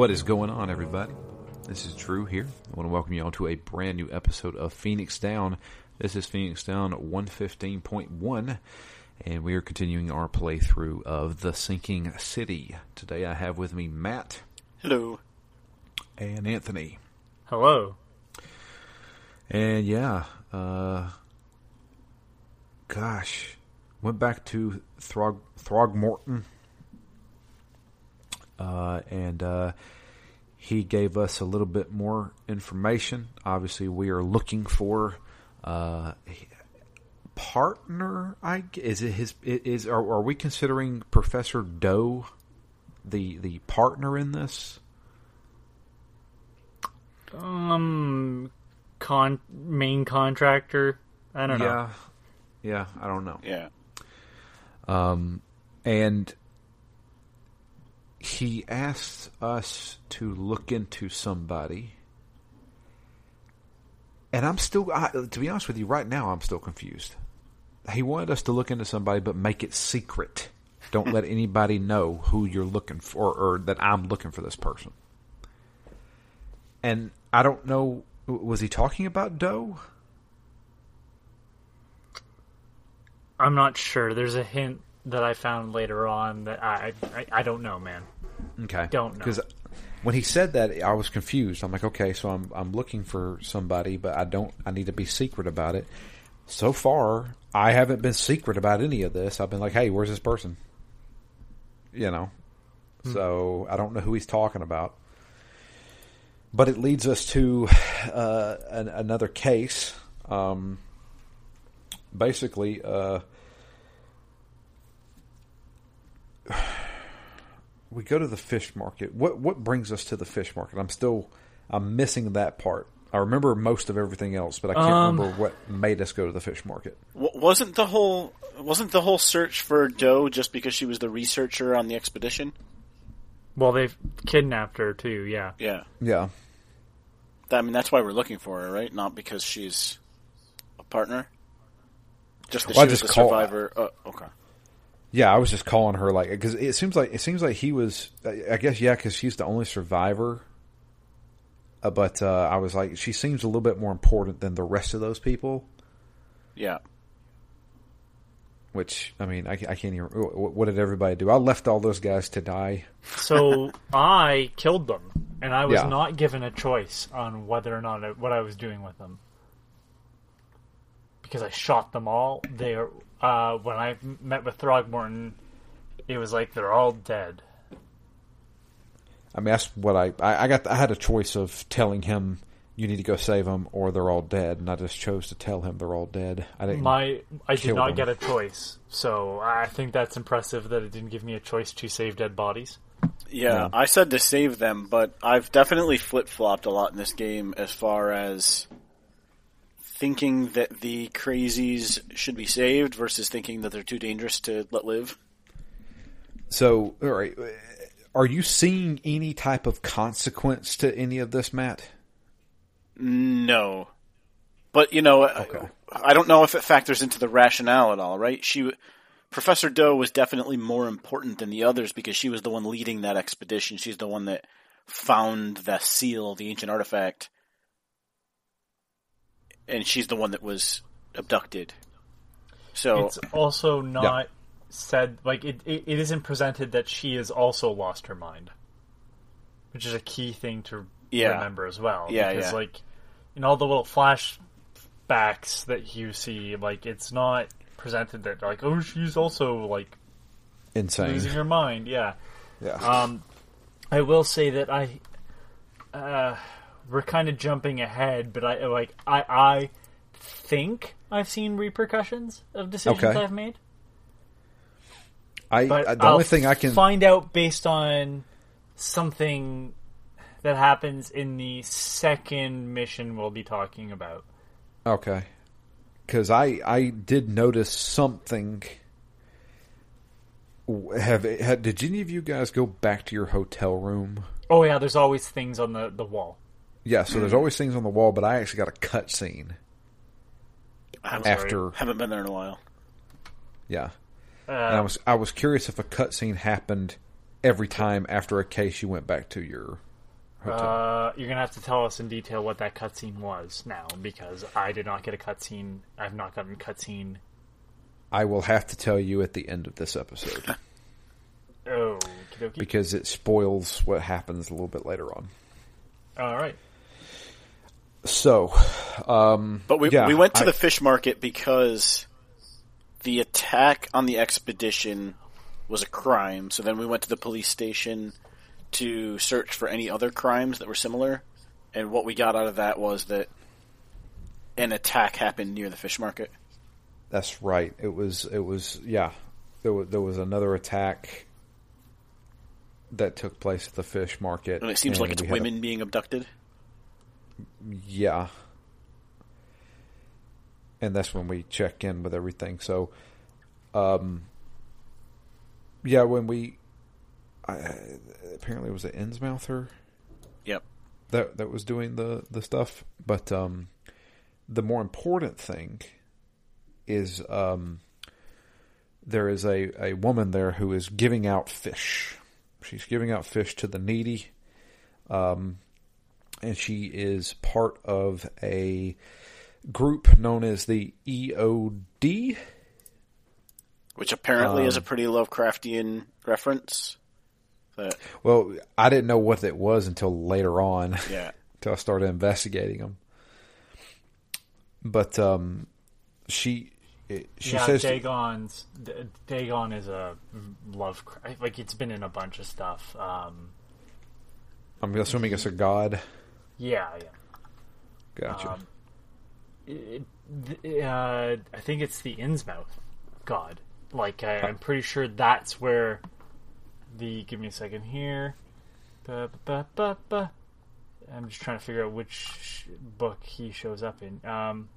What is going on, everybody? This is Drew here. I want to welcome you all to a brand new episode of Phoenix Down. This is Phoenix Down 115.1, and we are continuing our playthrough of The Sinking City. Today I have with me Matt Hello. and Anthony. Hello. And yeah, uh, gosh, went back to Throg Throgmorton, uh, and uh, he gave us a little bit more information. Obviously, we are looking for uh, partner. I g- is it his is are, are we considering Professor Doe the the partner in this? Um, con main contractor. I don't know. Yeah, yeah, I don't know. Yeah. Um, and he asks us to look into somebody. And I'm still, I, to be honest with you, right now I'm still confused. He wanted us to look into somebody, but make it secret. Don't let anybody know who you're looking for, or that I'm looking for this person. And I don't know, was he talking about Doe? I'm not sure. There's a hint that I found later on that I I, I don't know, man. Okay. Don't know. Because when he said that, I was confused. I'm like, okay, so I'm I'm looking for somebody, but I don't. I need to be secret about it. So far, I haven't been secret about any of this. I've been like, hey, where's this person? You know. So I don't know who he's talking about. But it leads us to uh, an, another case. Um, basically, uh, we go to the fish market. What what brings us to the fish market? I'm still I'm missing that part. I remember most of everything else, but I can't Um, remember what made us go to the fish market. Wasn't the whole wasn't the whole search for Doe just because she was the researcher on the expedition? Well, they've kidnapped her too. Yeah. Yeah. Yeah, That, I mean, that's why we're looking for her, right? Not because she's a partner. Just that Well, I she was just a call- survivor. Oh, okay. Yeah. I was just calling her like because it seems like it seems like he was. I guess yeah, because she's the only survivor. Uh, but uh, I was like, she seems a little bit more important than the rest of those people. Yeah. Which I mean, I, I can't even. What, what did everybody do? I left all those guys to die. So I killed them, and I was Yeah. not given a choice on whether or not I, what I was doing with them because I shot them all. They are uh, when I met with Throgmorton, it was like they're all dead. I mean, that's what I, I I got. I had a choice of telling him you need to go save them or they're all dead, and I just chose to tell him they're all dead. I didn't. My I did not them. get a choice, so I think that's impressive that it didn't give me a choice to save dead bodies. Yeah, Yeah. I said to save them, but I've definitely flip flopped a lot in this game as far as thinking that the crazies should be saved versus thinking that they're too dangerous to let live. so, all right, are you seeing any type of consequence to any of this, Matt? No, but you know, I- I don't know if it factors into the rationale at all. Right? She, Professor Doe, was definitely more important than the others because she was the one leading that expedition. She's the one that found the seal, the ancient artifact, and she's the one that was abducted. So It's also not said like it, it. It isn't presented that she has also lost her mind, which is a key thing to Yeah. remember as well. Yeah, because yeah. like in all the little flashbacks that you see, like it's not presented that like oh she's also like Insane. losing her mind. Yeah. Yeah. Um, I will say that I, uh, we're kind of jumping ahead, but I like I I think I've seen repercussions of decisions Okay. I've made. I, But I the I'll only thing I can. find out based on something that happens in the second mission we'll be talking about. Okay. Because I I did notice something. Have, have did any of you guys go back to your hotel room? Oh yeah, there's always things on the the wall. Yeah, so there's always things on the wall, but I actually got a cut scene I haven't, after. haven't been there in a while. Yeah, and I Uh, was I was curious if a cut scene happened every time after a case you went back to your hotel. Uh, you're gonna have to tell us in detail what that cutscene was now, because I did not get a cutscene. I've not gotten cutscene. I will have to tell you at the end of this episode Oh, because it spoils what happens a little bit later on. all right. So, um, But we yeah, we went to I- the fish market because the attack on the expedition was a crime. So then we went to the police station to search for any other crimes that were similar. And what we got out of that was that an attack happened near the fish market. That's right. It was. It was. Yeah. There was, there was another attack that took place at the fish market, And it seems like it's had a- women being abducted. Yeah. And that's when we check in with everything. So, um, yeah, when we, I, apparently it was an Innsmouther Yep. that that was doing the the stuff. But um, the more important thing is um, there is a a woman there who is giving out fish. She's giving out fish to the needy, um, and she is part of a group known as the EOD. Which apparently Um, is a pretty Lovecraftian reference. That, Well, I didn't know what it was until later on. yeah. until I started investigating them. But um, she it, she yeah, says Dagon's Dagon is a love like it's been in a bunch of stuff. Um, I'm assuming it's a god. Yeah, yeah. Gotcha. Um, it, uh, I think it's the Innsmouth god. Like I, I'm pretty sure that's where the. Give me a second here. Ba, ba, ba. I'm just trying to figure out which book he shows up in. Um,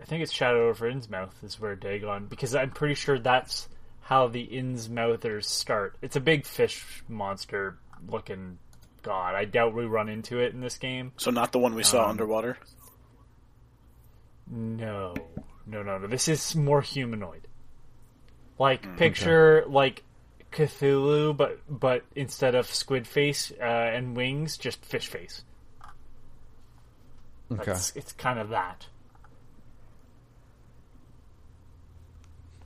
I think it's Shadow over Innsmouth is where Dagon because I'm pretty sure that's how the Innsmouthers start. It's a big fish monster looking god. I doubt we run into it in this game. So not the one we saw Um, underwater. No, no, no, no. This is more humanoid. Like Mm, picture like Cthulhu, but but instead of squid face uh, and wings, just fish face. okay. That's, it's kind of that.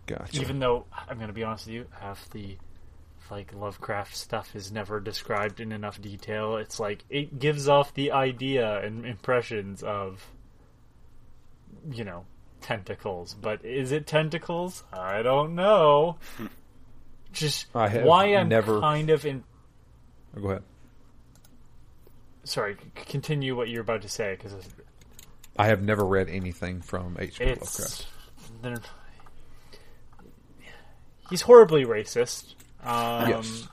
Gotcha. Even though I'm gonna be honest with you, half the like Lovecraft stuff is never described in enough detail. It's like it gives off the idea and impressions of you know, tentacles. But is it tentacles? I don't know. Just I have why I'm never- kind of in Oh, go ahead. sorry, continue what you're about to say because I have never read anything from H.P. Lovecraft. they're- he's horribly racist. Um, Yes.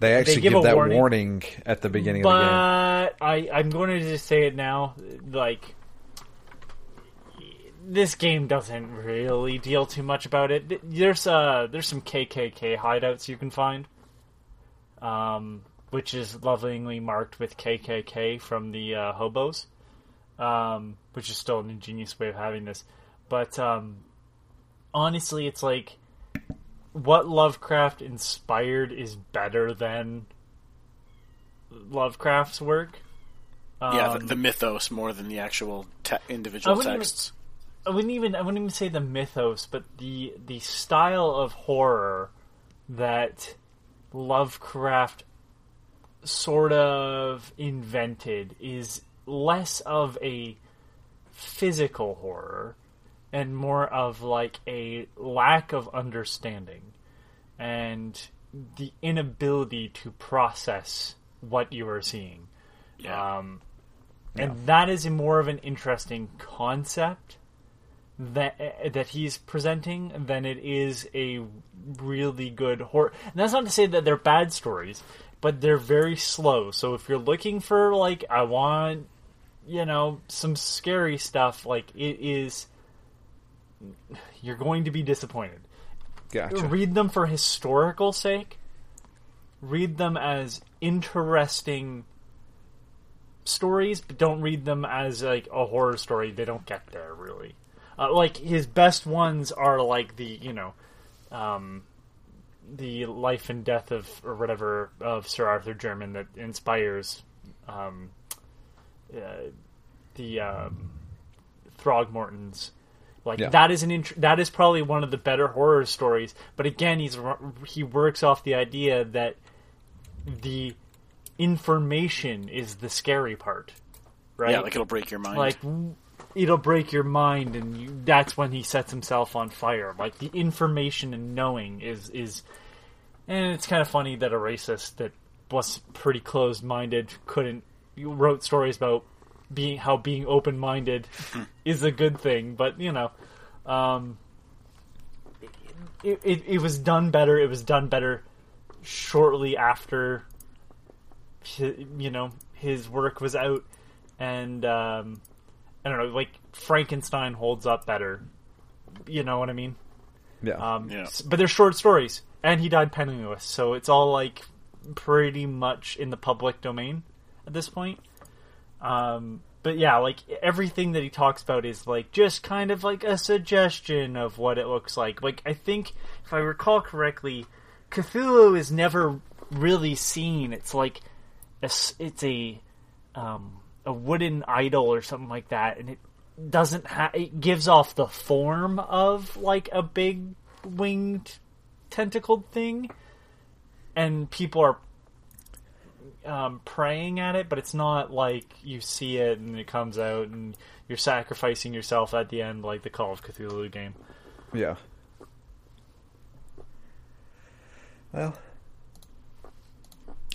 They actually give give, that warning. warning. at the beginning of the game. but I, I'm going to just say it now. Like, this game doesn't really deal too much about it. There's uh, there's some KKK hideouts you can find, um, which is lovingly marked with KKK from the uh, hobos, um, which is still an ingenious way of having this. But um, honestly, it's like what Lovecraft inspired is better than Lovecraft's work. yeah, Um, the, the mythos more than the actual te- individual wouldn't even- texts. I wouldn't even I wouldn't even say the mythos, but the the style of horror that Lovecraft sort of invented is less of a physical horror and more of like a lack of understanding and the inability to process what you are seeing. Yeah. Um, and that is more of an interesting concept that that he's presenting than it is a really good horror. And that's not to say that they're bad stories, but they're very slow. So if you're looking for like I want you know some scary stuff, like it is you're going to be disappointed. Gotcha. Read them for historical sake. Read them as interesting stories, but don't read them as like a horror story. They don't get there really. Uh, like his best ones are like the you know, um, the life and death of or whatever of Sir Arthur Jermyn that inspires um, uh, the um, Throgmortons. Like Yeah. that is an int- that is probably one of the better horror stories. But again, he's he works off the idea that the information is the scary part, right? Yeah, like it'll break your mind. like it'll break your mind and you, that's when he sets himself on fire like the information and knowing is is and it's kind of funny that a racist that was pretty closed-minded couldn't wrote stories about being how being open-minded is a good thing but you know um it, it, it was done better it was done better shortly after you know his work was out and um I don't know, like Frankenstein holds up better. You know what I mean? Yeah. Um, Yeah. But they're short stories, and he died penniless, so it's all like pretty much in the public domain at this point. Um, but yeah, like everything that he talks about is like just kind of like a suggestion of what it looks like. Like I think, if I recall correctly, Cthulhu is never really seen. It's like a it's a um, a wooden idol or something like that, and it doesn't ha- it gives off the form of like a big winged tentacled thing, and people are um, praying at it, but it's not like you see it and it comes out and you're sacrificing yourself at the end, like the Call of Cthulhu game. Yeah. Well,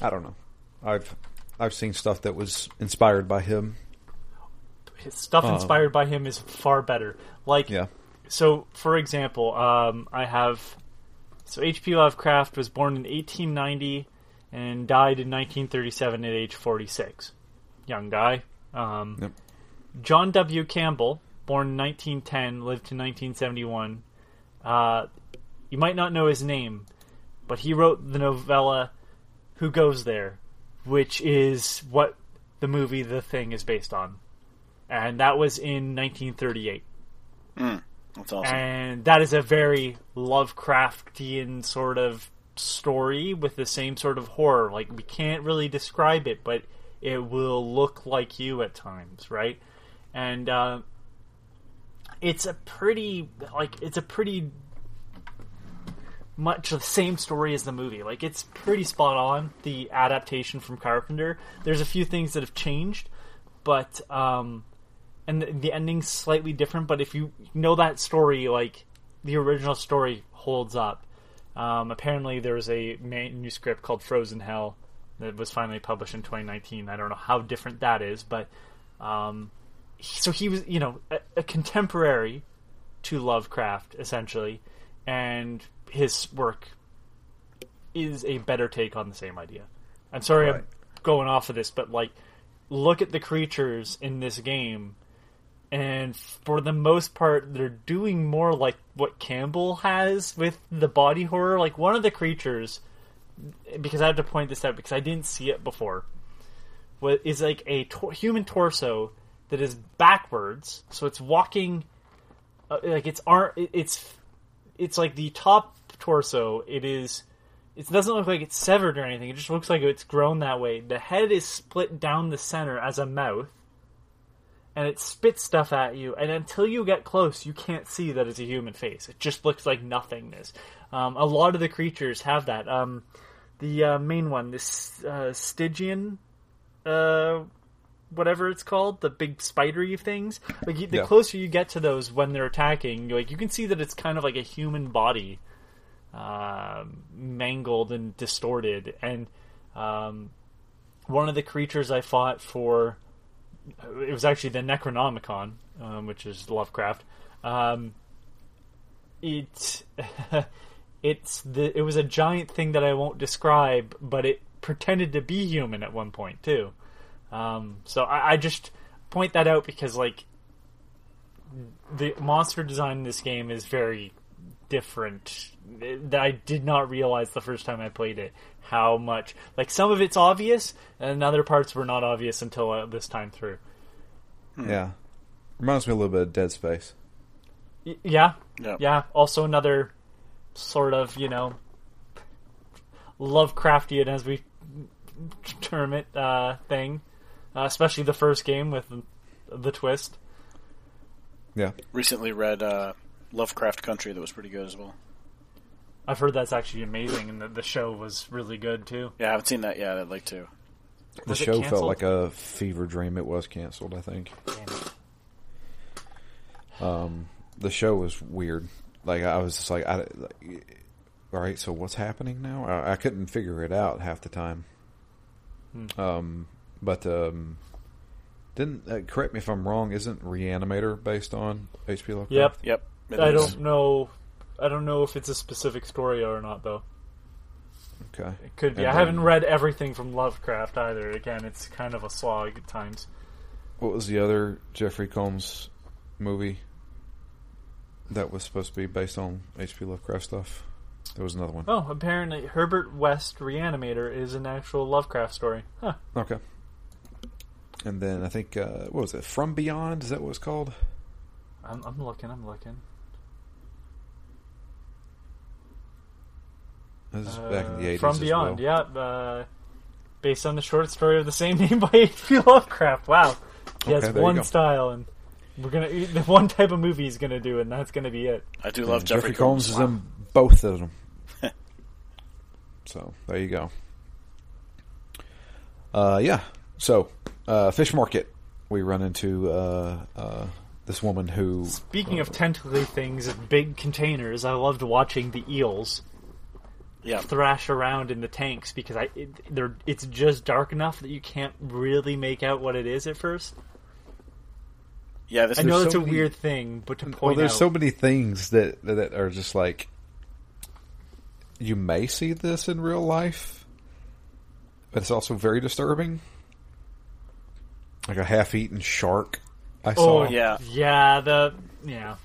I don't know. I've I've seen stuff that was inspired by him. His stuff Uh. inspired by him is far better. Like, Yeah. so for example, um, I have so H.P. Lovecraft was born in 1890 and died in 1937 at age 46. Young guy. Um, Yep. John W. Campbell, born in 1910, lived to 1971. Uh, you might not know his name, but he wrote the novella "Who Goes There," which is what the movie The Thing is based on, and that was in 1938. That's awesome. And that is a very Lovecraftian sort of story with the same sort of horror. Like we can't really describe it, but it will look like you at times, right? And uh, it's a pretty like it's a pretty much the same story as the movie. Like it's pretty spot on the adaptation from Carpenter. There's a few things that have changed, but um and the, the ending's slightly different. But if you know that story, like the original story holds up. Um, apparently, there was a manuscript called Frozen Hell that was finally published in 2019. I don't know how different that is, but um, so he was, you know, a, a contemporary to Lovecraft essentially, and his work is a better take on the same idea. I'm sorry Right. I'm going off of this, but like, look at the creatures in this game, and for the most part, they're doing more like what Campbell has with the body horror. Like one of the creatures, because I have to point this out because I didn't see it before, is like a human torso that is backwards, so it's walking uh, like it's ar- it- it's it's like the top torso. It is. It doesn't look like it's severed or anything. It just looks like it's grown that way. The head is split down the center as a mouth, and it spits stuff at you. And until you get close, you can't see that it's a human face. It just looks like nothingness. Um, a lot of the creatures have that. Um, the uh, main one, this uh, Stygian, uh, whatever it's called, the big spidery things. Like you, the Yeah. closer you get to those when they're attacking, like you can see that it's kind of like a human body, um, mangled and distorted. And um, one of the creatures I fought for, it was actually the Necronomicon, um, which is Lovecraft. Um, it it's the it was a giant thing that I won't describe, but it pretended to be human at one point too. Um, so I, I just point that out because like the monster design in this game is very different. That I did not realize the first time I played it how much like some of it's obvious and other parts were not obvious until uh, this time through. Yeah. Reminds me a little bit of Dead Space. Y- yeah, Yeah. yeah. Also another sort of you know Lovecraftian, as we term it, uh, thing. Uh, especially the first game with the, the twist. Yeah. Recently read uh, Lovecraft Country that was pretty good as well. I've heard that's actually amazing, and the, the show was really good too. Yeah, I haven't seen that yet. I'd like to. The Was show felt like a fever dream. It was canceled, I think. Damn it. the show was weird. Like I was just like, I, like, all right, so what's happening now? I, I couldn't figure it out half the time. Hmm. Um, but um, didn't uh, correct me if I'm wrong. Isn't Reanimator based on HP Lovecraft? Yep. Yep. It I is. don't know. I don't know if it's a specific story or not, though. Okay. It could be. And I then- haven't read everything from Lovecraft either. Again, it's kind of a slog at times. What was the other Jeffrey Combs movie that was supposed to be based on HP Lovecraft stuff? There was another one. Oh, apparently Herbert West Reanimator is an actual Lovecraft story. Huh. Okay. And then I think uh, what was it? From Beyond? Is that what it's called? I'm, I'm looking. I'm looking. This is back in the Uh, eighties. From Beyond, yeah. Uh, based on the short story of the same name by H.P. Lovecraft. Wow. He has Okay, there you one style, and we're gonna the one type of movie he's gonna do, and that's gonna be it. I do love Jeffrey, Jeffrey, Combs, Combs. is in both of them. so there you go. Uh, yeah. So uh, fish market, we run into uh, uh, this woman who. Speaking uh, of tentacly things and big containers, I loved watching the eels Yeah. thrash around in the tanks because I it, they're it's just dark enough that you can't really make out what it is at first. Yeah, this I is know so it's a many- weird thing, but to well, point there's out, so many things that that are just like you may see this in real life, but it's also very disturbing. Like a half-eaten shark. I saw. oh saw. yeah. yeah, the yeah.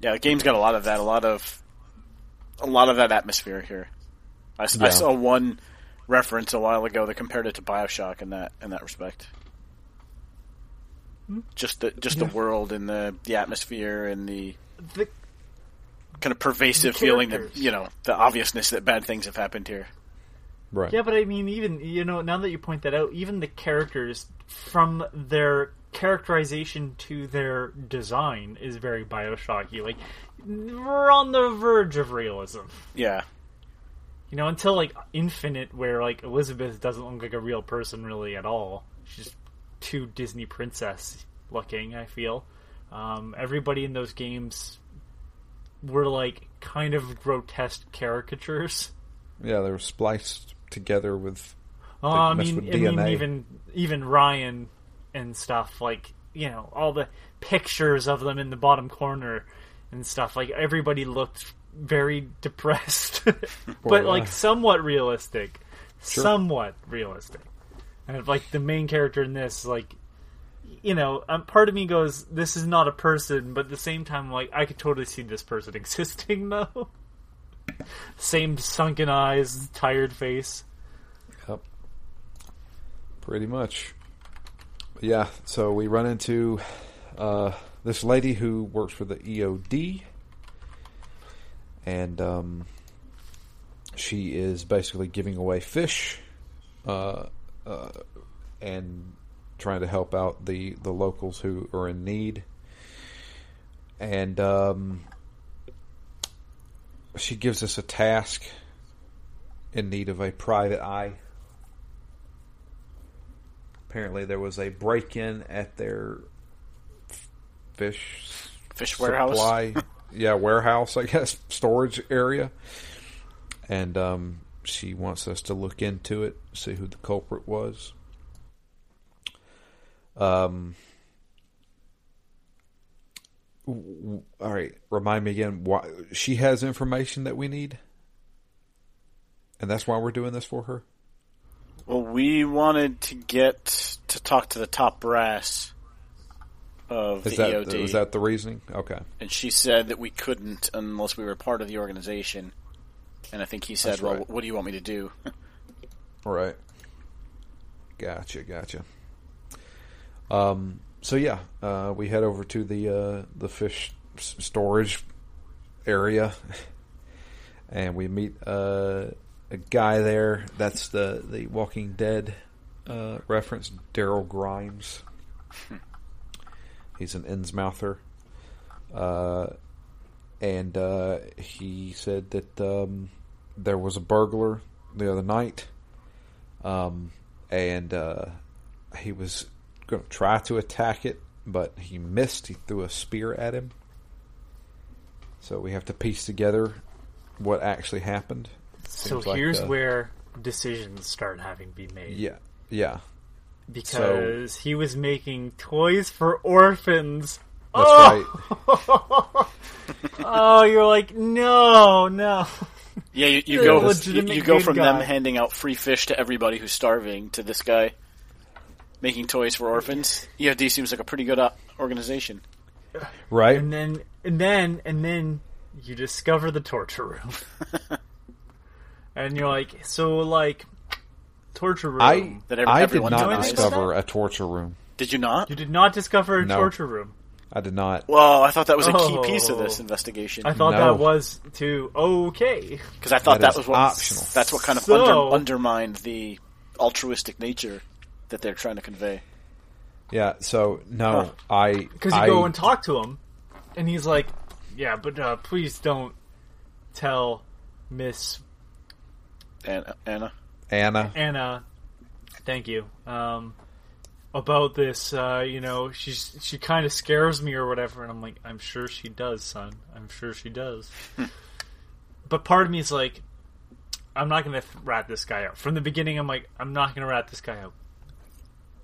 Yeah, the game's got a lot of that, a lot of a lot of that atmosphere here. I, Yeah. saw one reference a while ago that compared it to BioShock in that in that respect. Hmm? Just the just Yeah. the world and the the atmosphere and the The, kind of pervasive The feeling that you know the obviousness that bad things have happened here. Right. Yeah, but I mean, even you know, now that you point that out, even the characters from their characterization to their design is very Bioshocky. Like we're on the verge of realism. Yeah, You know, until like Infinite, where like Elizabeth doesn't look like a real person really at all. She's too Disney princess looking. I feel um, everybody in those games were like kind of grotesque caricatures. Yeah, they were spliced together with. Oh, I mess mean, with I mean, even even Ryan and stuff like you know all the pictures of them in the bottom corner and stuff. Like everybody looked very depressed, but like uh, somewhat realistic, Sure. somewhat realistic. And like the main character in this, like you know, um, part of me goes, "This is not a person," but at the same time, like I could totally see this person existing though. Same sunken eyes, tired face. Yep. Pretty much. Yeah, so we run into uh, this lady who works for the EOD, and um, she is basically giving away fish uh, uh, and trying to help out the, the locals who are in need. And um, she gives us a task in need of a private eye. Apparently, there was a break in at their fish fish warehouse. supply, yeah, warehouse, I guess, storage area. And um, she wants us to look into it, see who the culprit was. Um. All right, remind me again. Why she has information that we need, and that's why we're doing this for her. Well, we wanted to get to talk to the top brass of Is the that EOD, is that the reasoning? Okay, and she said that we couldn't unless we were part of the organization. And I think he said, That's "Well, right. what do you want me to do?" all right. Gotcha, gotcha. Um. So yeah, uh, we head over to the uh, the fish storage area, and we meet uh, a guy there. That's the the Walking Dead uh, reference, Daryl Grimes. He's an Innsmouther, uh, and uh, he said that um, there was a burglar the other night, um, and uh, he was going to try to attack it, but he missed. He threw a spear at him. So we have to piece together what actually happened. So Seems like, here's uh, where decisions start having to be made. Yeah, yeah, Because he was making toys for orphans. that's oh! right. Oh, you're like, no, no. Yeah, you, you go you, go from guy. them handing out free fish to everybody who's starving to this guy making toys for orphans. EOD seems like a pretty good uh, organization. Right? And then, and then, and then you discover the torture room. and you're like, so, like, torture room. I That every- I did everyone not knows discover a torture room. Did you not? You did not discover a No. torture room. I did not. Well, I thought that was a key Oh. piece of this investigation I thought No. that was too okay. because I thought That that, is was what optional. that's what kind of So- under, undermined the altruistic nature that they're trying to convey. Yeah. So no, Huh. I Because you I, go and talk to him, and he's like, "Yeah, but uh, please don't tell Miss Anna, Anna. Anna. Anna, thank you, um, about this. Uh, you know, she's she kind of scares me or whatever." And I'm like, "I'm sure she does, son. I'm sure she does." but part of me is like, "I'm not going to rat this guy out." From the beginning, I'm like, "I'm not going to rat this guy out."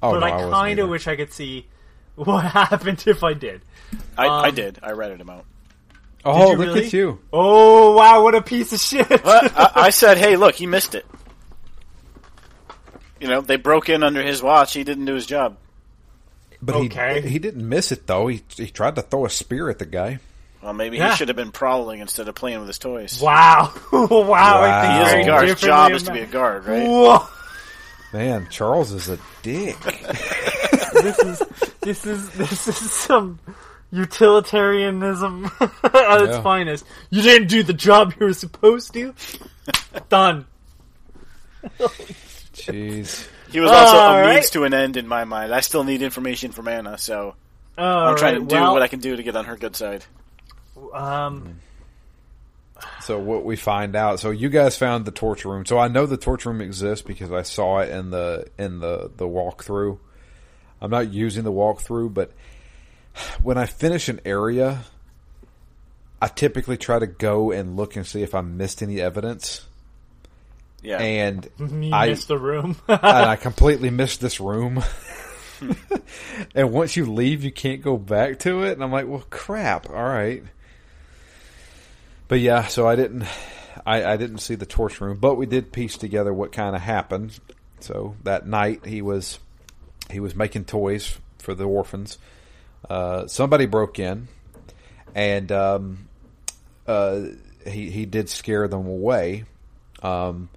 Oh, but no, I wasn't kind of wish I could see what happened if I did. I, I Um, did. I ratted him out. Oh, look really? at you. Oh wow, what a piece of shit! But I, I said, "Hey, look, he missed it." You know, they broke in under his watch. He didn't do his job. But Okay. he he didn't miss it though. He he tried to throw a spear at the guy. Well, maybe Yeah. he should have been prowling instead of playing with his toys. Wow, wow! I think Wow. He is a guard. His differently job is to be a guard, right? Whoa. Man, Charles is a dick. this is this is this is some utilitarianism at its finest. You didn't do the job you were supposed to. Done. Jeez. He was also All a right. means to an end in my mind. I still need information from Anna, so All I'm trying right, to do well, what I can do to get on her good side. Um, So what we find out? So you guys found the torture room. So I know the torture room exists because I saw it in the in the the walkthrough. I'm not using the walkthrough, but when I finish an area, I typically try to go and look and see if I missed any evidence. Yeah. And you I missed the room. and I completely missed this room. and once you leave, you can't go back to it. And I'm like, well, crap. All right. But yeah, so I didn't, I, I didn't see the torch room, but we did piece together what kind of happened. So that night he was, he was making toys for the orphans. Uh, somebody broke in, and um, uh, he he did scare them away. Um,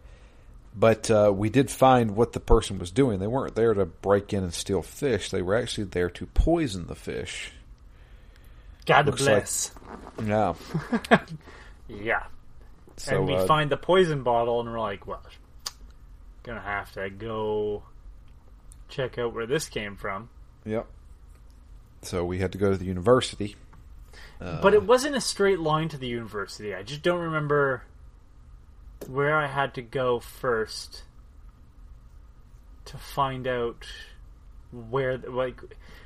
but uh, we did find what the person was doing. They weren't there to break in and steal fish. They were actually there to poison the fish. God Looks like- bless. Yeah. yeah. So and we uh, find the poison bottle, and we're like, well, gonna have to go check out where this came from. Yep. So we had to go to the university. But it wasn't a straight line to the university. I just don't remember where I had to go first to find out where, like,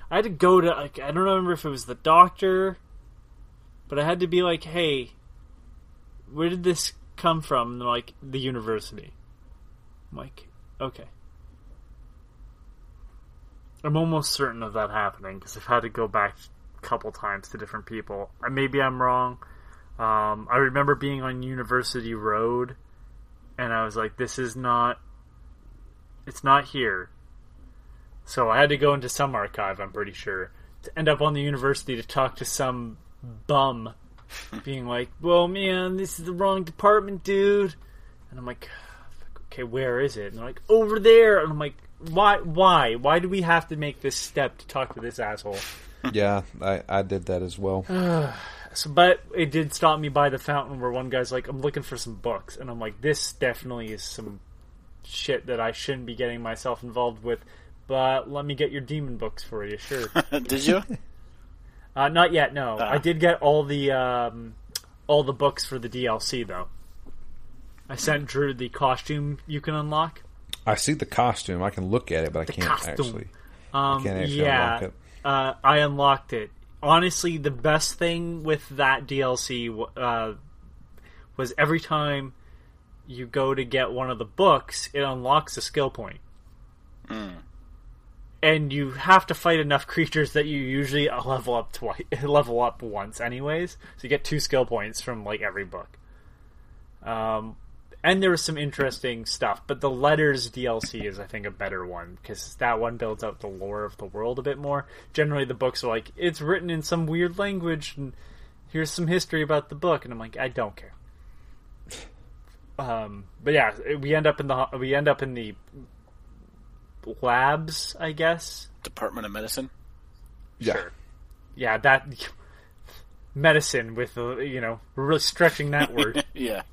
I had to go to, like, I don't remember if it was the doctor, but I had to be like, hey, where did this come from? Like, the university. I'm like, okay. I'm almost certain of that happening because I've had to go back a couple times to different people. Uh, Maybe I'm wrong. Um, I remember being on University Road, and I was like, "This is not. It's not here." So I had to go into some archive. I'm pretty sure to end up on the university to talk to some bum, being like, "Well, man, this is the wrong department, dude." And I'm like, "Okay, where is it?" And they're like, "Over there." And I'm like, "Why? Why? Why do we have to make this step to talk to this asshole?" Yeah, I, I did that as well. So, but it did stop me by the fountain where one guy's like, "I'm looking for some books," and I'm like, "This definitely is some shit that I shouldn't be getting myself involved with." But let me get your demon books for you, sure. Did you? uh, not yet. No, Ah. I did get all the um, all the books for the DLC though. I sent Drew the costume you can unlock. I see the costume. I can look at it, but I can't costume. actually. Um, can't actually yeah, unlock it. Uh, I unlocked it. Honestly, the best thing with that DLC uh, was every time you go to get one of the books, it unlocks a skill point. And you have to fight enough creatures that you usually level up twice, level up once, anyways. So you get two skill points from like every book. Um, and there was some interesting stuff, but the letters DLC is, I think, a better one because that one builds out the lore of the world a bit more. Generally, the books are like it's written in some weird language, and here's some history about the book, and I'm like, I don't care. Um, but yeah, we end up in the we end up in the labs, I guess. Department of Medicine. Yeah. Sure. Yeah, that medicine with uh, you know we're really stretching that word. Yeah.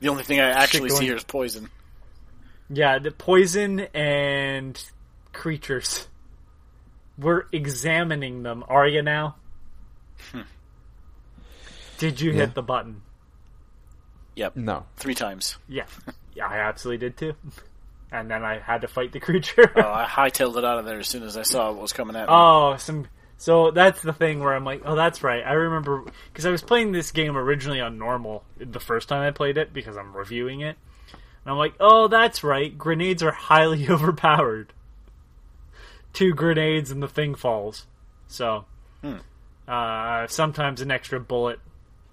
The only thing I actually see here is poison. Yeah, the poison and creatures. We're examining them. Are you now? Hmm. Did you Yeah. hit the button? Yep. No. Three times. Yeah. Yeah, I absolutely did too. And then I had to fight the creature. Oh, I hightailed it out of there as soon as I saw what was coming at me. Oh, some. So that's the thing where I'm like, oh, that's right. I remember because I was playing this game originally on normal the first time I played it because I'm reviewing it, and I'm like, oh, that's right. Grenades are highly overpowered. Two grenades and the thing falls. So, uh, sometimes an extra bullet,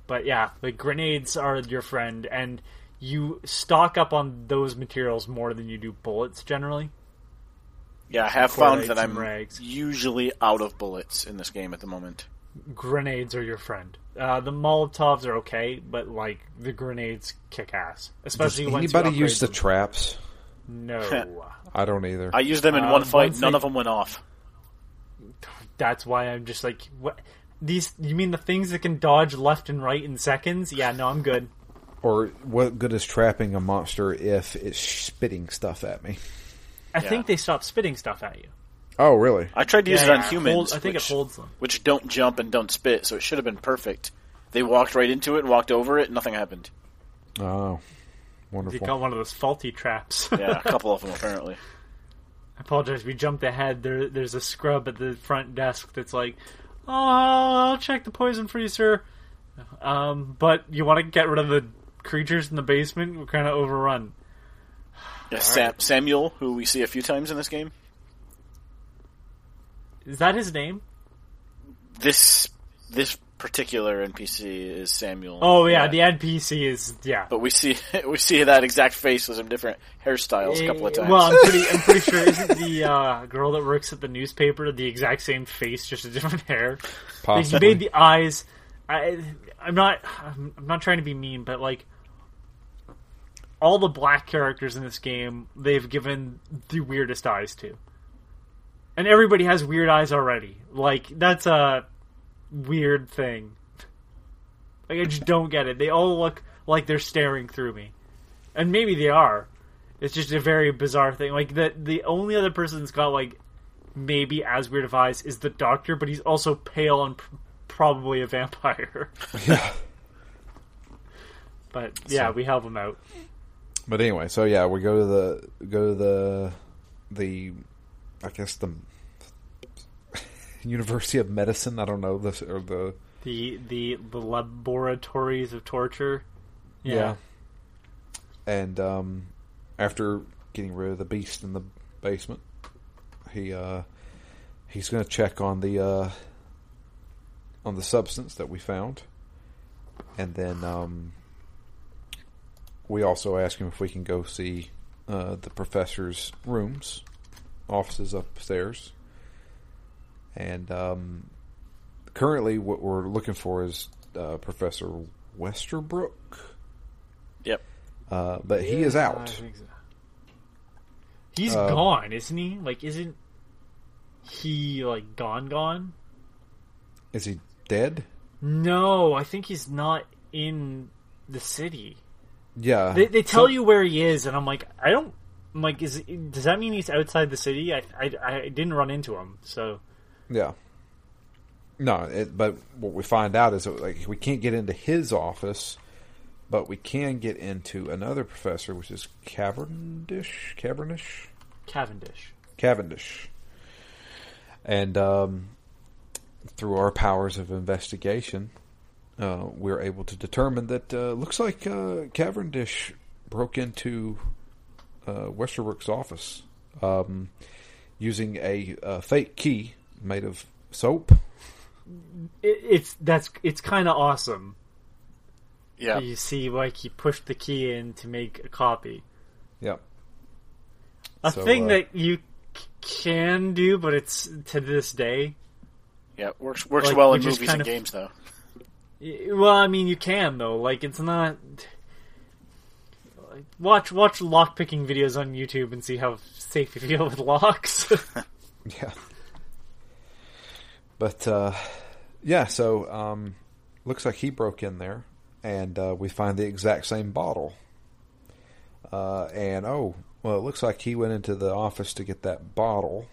but yeah, the grenades are your friend, and you stock up on those materials more than you do bullets generally. Yeah, I have found that I'm rags. usually out of bullets in this game at the moment. grenades are your friend. Uh, the Molotovs are okay, but like the grenades kick ass. Does Especially once anybody use the upgrade traps? No, I don't either. I used them in Uh, one fight. None they- of them went off. that's why I'm just like, what? These? You mean the things that can dodge left and right in seconds? Yeah, no, I'm good. or what good is trapping a monster if it's spitting stuff at me? I Yeah. think they stopped spitting stuff at you. Oh, really? I tried to use Yeah, it on yeah, humans, hold- I think which, it holds them. which don't jump and don't spit, so it should have been perfect. They walked right into it and walked over it, nothing happened. Oh, wonderful. You wonderful. got one of those faulty traps. Yeah, a couple of them apparently. I apologize. We jumped ahead. There, there's a scrub at the front desk that's like, "Oh, I'll check the poison for you, sir." Um, but you want to get rid of the creatures in the basement? We're kind of overrun. Yeah, Sam, Samuel, who we see a few times in this game. Is that his name? This this particular NPC is Samuel. Oh yeah, the NPC is yeah. but we see we see that exact face with some different hairstyles a couple of Eh, times. Well, I'm pretty, I'm pretty sure isn't the uh, girl that works at the newspaper the exact same face, just a different hair? Like, you made the eyes. I, I'm not. I'm, I'm not trying to be mean, but like all the black characters in this game, they've given the weirdest eyes to, and everybody has weird eyes already. Like that's a weird thing. Like I just don't get it. They all look like they're staring through me, and maybe they are. It's just a very bizarre thing. Like the the only other person that's got like maybe as weird of eyes is the doctor, but he's also pale and pr- probably a vampire. yeah. But yeah, So- we help him out. But anyway, so yeah, we go to the go to the the I guess the University of Medicine. I don't know this or the The the the laboratories of torture. yeah. And um, after getting rid of the beast in the basement, he uh, he's going to check on the uh, on the substance that we found, and then um, we also ask him if we can go see uh, the professor's rooms, offices upstairs, and um, currently what we're looking for is uh, Professor Westerbrook. Yep. Uh, but he is out. think so. He's Uh, gone, isn't he? Like, isn't he like gone? Gone? Is he dead? No, I think he's not in the city. Yeah, They, they tell So- you where he is, and I'm like, I don't. I'm like, is does that mean he's outside the city? I, I, I didn't run into him, so Yeah. No, it, but what we find out is that like we can't get into his office, but we can get into another professor, which is Cavendish. Cavendish. Cavendish. Cavendish. And um, through our powers of investigation, uh, we're able to determine that uh, looks like uh, Cavendish broke into uh, Westerbrook's office um, using a, uh fake key made of soap. It, it's that's it's kind of awesome. Yeah. You see, like he pushed the key in to make a copy. Yep. A So, thing uh, that you c- can do, but it's to this day. Yeah. Works works Like, well in movies and of- games though. Well, I mean, you can though. Like, it's not. Watch watch lock picking videos on YouTube and see how safe you feel with locks. Yeah. But uh, yeah, so um, looks like he broke in there, and uh, we find the exact same bottle. Uh, and oh, well, it looks like he went into the office to get that bottle.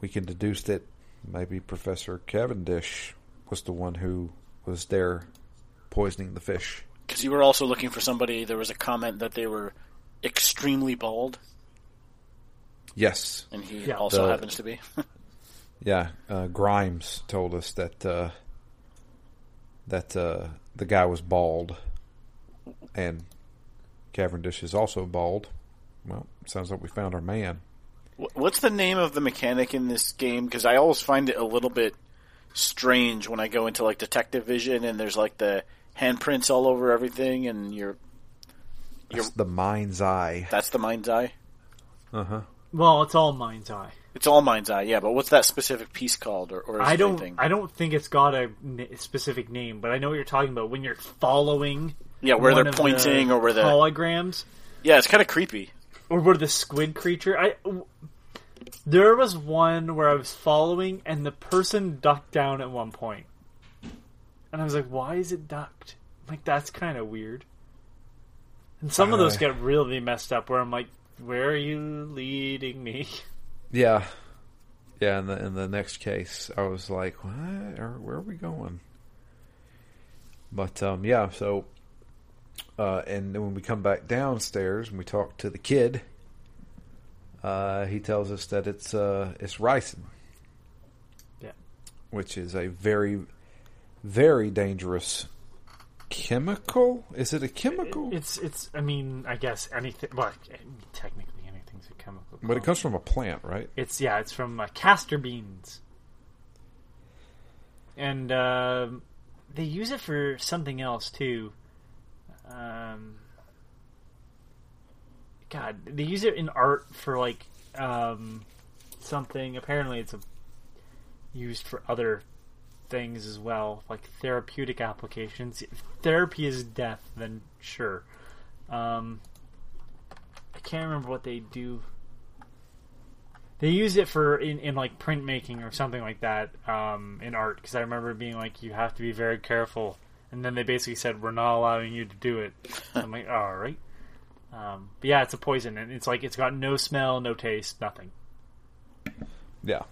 We can deduce that maybe Professor Cavendish was the one who was there poisoning the fish. Because you were also looking for somebody. There was a comment that they were extremely bald, Yes, and he Yeah. also The- happens to be. Yeah, uh, Grimes told us that uh, that uh, the guy was bald, and Cavendish is also bald. Well, sounds like we found our man. What's the name of the mechanic in this game? Because I always find it a little bit strange when I go into like Detective Vision and there's like the handprints all over everything, and you're That's the mind's eye. that's the mind's eye. Uh huh. well, it's all mind's eye. It's all mind's eye, yeah. But what's that specific piece called, or, or I don't. anything? I don't think it's got a n- specific name, but I know what you're talking about when you're following. yeah, where one they're of the pointing, or where the holograms, yeah, it's kind of creepy. or where the squid creature. I. There was one where I was following, and the person ducked down at one point, and I was like, "Why is it ducked?" I'm Like that's kind of weird. And some of those Uh. get really messed up. Where I'm like, "Where are you leading me?" Yeah, yeah. In the in the next case, I was like, "What? Or where are we going?" But um, yeah. So, uh, and then when we come back downstairs and we talk to the kid, uh, he tells us that it's uh, it's ricin. Yeah. which is a very, very dangerous chemical. Is it a chemical? It's it's. I mean, I guess anything. Well, technically anything's a chemical. but it comes from a plant, right? It's yeah, it's from uh, castor beans, and um they use it for something else too. Um, God, they use it in art for like um, something. Apparently, it's a, used for other things as well, like therapeutic applications. If therapy is death, then sure. Um, I can't remember what they do they use it for in, in like printmaking or something like that um, in art because I remember being like you have to be very careful, and then they basically said we're not allowing you to do it. I'm like, all right, um, but yeah, it's a poison, and it's like it's got no smell, no taste, nothing. Yeah.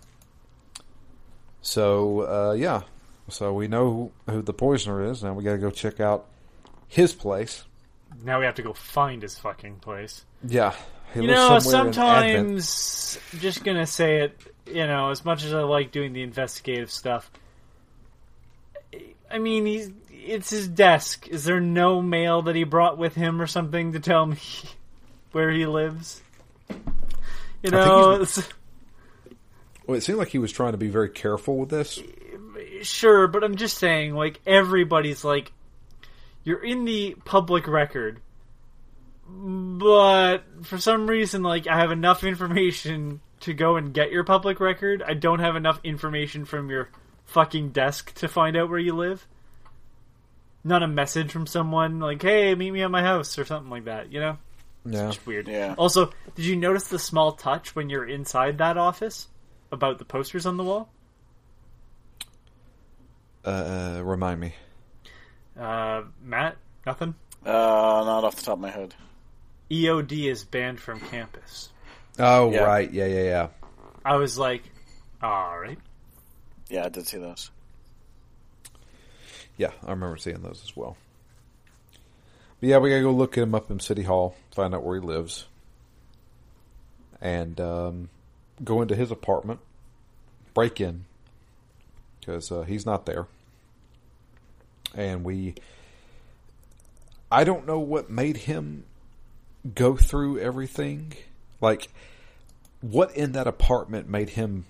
So uh, yeah, so we know who, who the poisoner is. Now we got to go check out his place. Now we have to go find his fucking place. Yeah, he You know, somewhere in Advent. sometimes just gonna say it. You know, as much as I like doing the investigative stuff, I mean, he's it's his desk. Is there no mail that he brought with him or something to tell me where he lives? You know, Well, it seemed like he was trying to be very careful with this. sure, but I'm just saying, like everybody's like, you're in the public record, but for some reason, like I have enough information to go and get your public record. I don't have enough information from your fucking desk to find out where you live. Not a message from someone like, "Hey, meet me at my house" or something like that. You know, Yeah, it's weird. Yeah. Also, did you notice the small touch when you're inside that office about the posters on the wall? Uh, remind me. Uh, Matt, nothing. Uh, not off the top of my head. EOD is banned from campus. Oh, Yeah. right. Yeah, yeah, yeah. I was like, all right. Yeah, I did see those. Yeah, I remember seeing those as well. But yeah, we gotta go look him up in City Hall, find out where he lives, and um, go into his apartment, break in because uh, he's not there, and we. I don't know what made him go through everything. Like, what in that apartment made him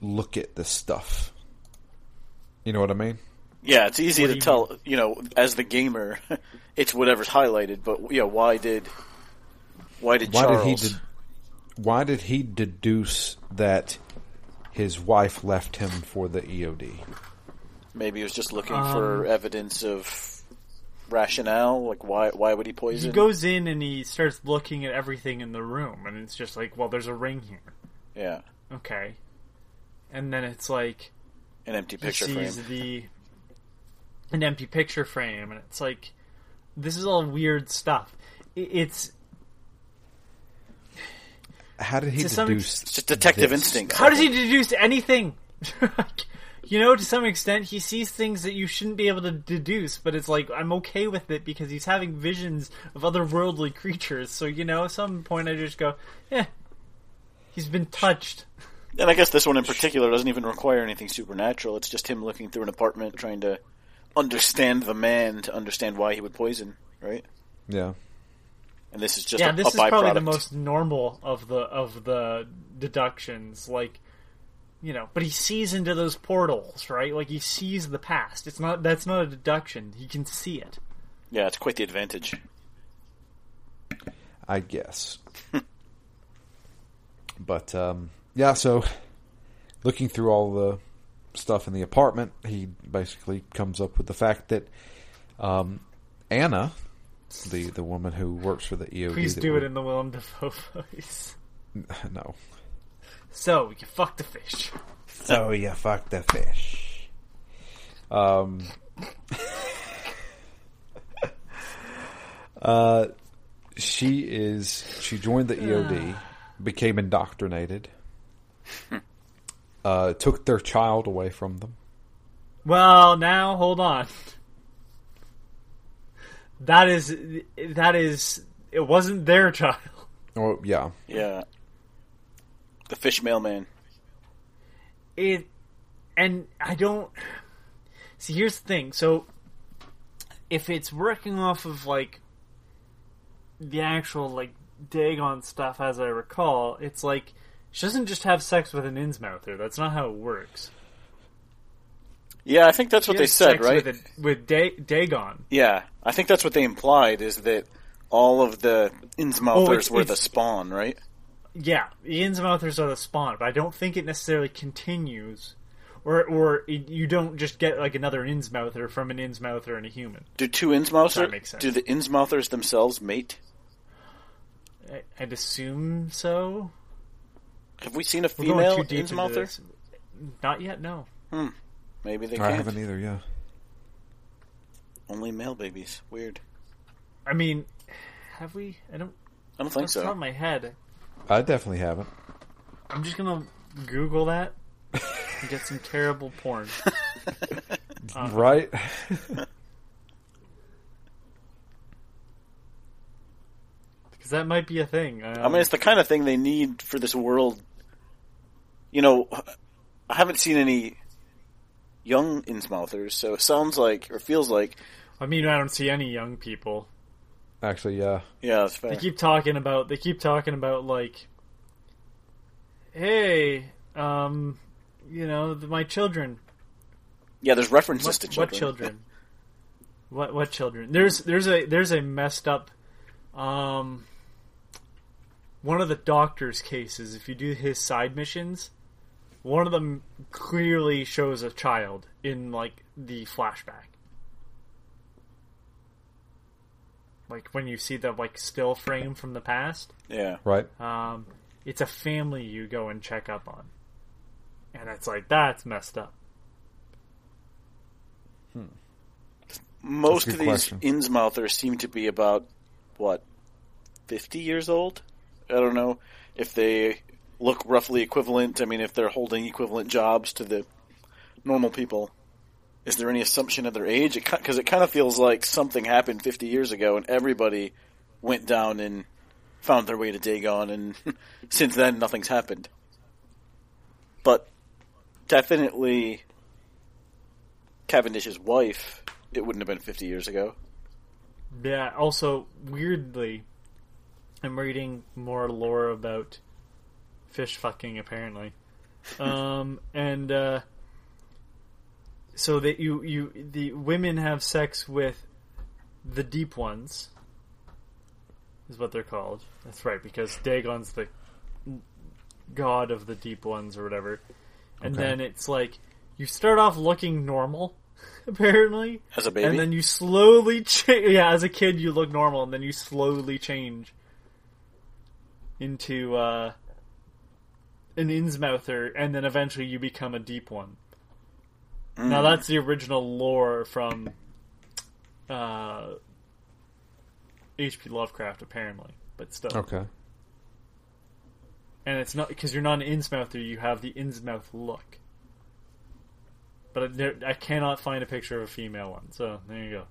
look at this stuff? You know what I mean? Yeah, it's easy What to do you tell, you know, as the gamer, it's whatever's highlighted. But yeah, why did why did why Charles? did he de- why did he deduce that his wife left him for the EOD? Maybe he was just looking Um, for evidence of rationale. Like why why would he poison? He goes in and he starts looking at everything in the room, and it's just like, well, there's a ring here. yeah, Okay. And then it's like an empty he picture sees frame. the an empty picture frame, and it's like this is all weird stuff. It's How did he To some? It's just detective this? instinct. how does he deduce anything? you know, to some extent, he sees things that you shouldn't be able to deduce, but it's like I'm okay with it because he's having visions of otherworldly creatures. So you know, at some point, I just go, yeah, he's been touched. And I guess this one in particular doesn't even require anything supernatural. It's just him looking through an apartment, trying to understand the man to understand why he would poison. Right? Yeah, And this is just yeah, a, this a is probably the most normal of the of the deductions. Like, you know, but he sees into those portals, right? Like he sees the past. It's not that's not a deduction. He can see it. Yeah, it's quite the advantage. I guess. but um, yeah, so looking through all the stuff in the apartment, he basically comes up with the fact that um, Anna, the the woman who works for the EOD, Please do it we're- in the Willem Dafoe voice. no. So you fuck the fish. So you fuck the fish. Um. uh, she is. She joined the EOD, became indoctrinated. Uh, took their child away from them. Well, now hold on. That is that is it wasn't their child. Oh yeah, Yeah. The fish mailman. it and I don't see. Here's the thing. So, if it's working off of like the actual like Dagon stuff, as I recall, it's like she doesn't just have sex with an Innsmouther. That's not how it works. Yeah, I think that's what She they said, right? With, a, with da- Dagon. Yeah, I think that's what they implied is that all of the Innsmouthers Oh, it's- were it's- the spawn, right? Yeah, the Innsmouthers are the spawn, but I don't think it necessarily continues. Or, or it, you don't just get like another Innsmouther from an Innsmouther and a human. Do two Innsmouthers? Do the Innsmouthers themselves mate? I, I'd assume so. Have we seen a female too deep Innsmouther? Not yet, no. Maybe they I can't. haven't either. Yeah, Only male babies. Weird. I mean, have we? I don't. I don't think Off the top of so. my head, I definitely haven't. I'm just gonna Google that and get some terrible porn. Uh-huh. Right? Because that might be a thing. Um, I mean, it's the kind of thing they need for this world. You know, I haven't seen any young Innsmouthers, so it sounds like, or feels like, I mean, I don't see any young people. Actually, yeah. yeah, that's fair. They keep talking about. They keep talking about like, hey, um, you know, the, my children. yeah, there's references What, to children. what children? what what children? There's there's a there's a messed up, um, one of the doctor's cases. If you do his side missions, one of them clearly shows a child in like the flashback. Like when you see the like still frame from the past, yeah. Right. um, it's a family you go and check up on, and it's like that's messed up. Hmm. Most of these question. Innsmouthers seem to be about what, fifty years old. I don't know if they look roughly equivalent. I mean, if they're holding equivalent jobs to the normal people. Is there any assumption of their age? Because it, kind of feels like something happened 50 years ago, and everybody went down and found their way to Dagon, and since then nothing's happened. But definitely, Cavendish's wife. It wouldn't have been 50 years ago. Yeah. Also, weirdly, I'm reading more lore about fish fucking apparently, um, and uh, so that you you the women have sex with the deep ones is what they're called. That's right because Dagon's the god of the deep ones or whatever, and Okay. then it's like you start off looking normal. Apparently, As a baby? and then you slowly change. Yeah, as a kid, you look normal, and then you slowly change into uh, an Innsmouther, and then eventually you become a deep one. Now that's the original lore from uh, H.P. Lovecraft, apparently, but still. Okay. And it's not because you're not an Innsmouther; you have the Innsmouth look. But there, I cannot find a picture of a female one, so there you go.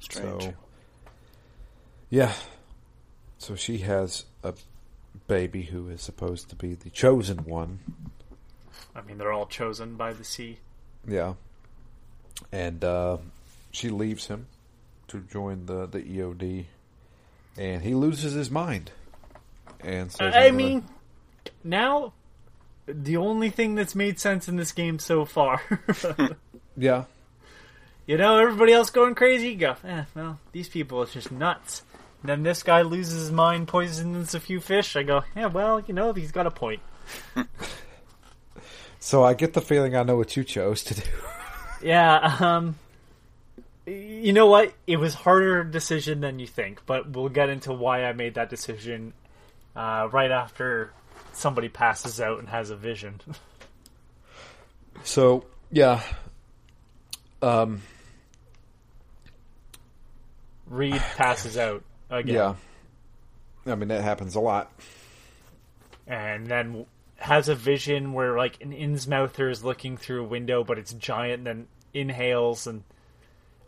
Strange. So, yeah. So she has a baby who is supposed to be the chosen one. I mean, they're all chosen by the sea. Yeah. And uh, she leaves him to join the, the EOD. And he loses his mind. And says, I mean, now the only thing that's made sense in this game so far. yeah. you know, everybody else going crazy. You go, eh, well, these people are just nuts. Then this guy loses his mind, poisons a few fish. I go, yeah, well, you know, he's got a point. So I get the feeling I know what you chose to do. Yeah, um you know what? It was harder decision than you think, but we'll get into why I made that decision uh, right after somebody passes out and has a vision. So, yeah. Um, Reed passes out again, yeah. I mean, that happens a lot. and then has a vision where like an Innsmouther is looking through a window, but it's giant, and then inhales and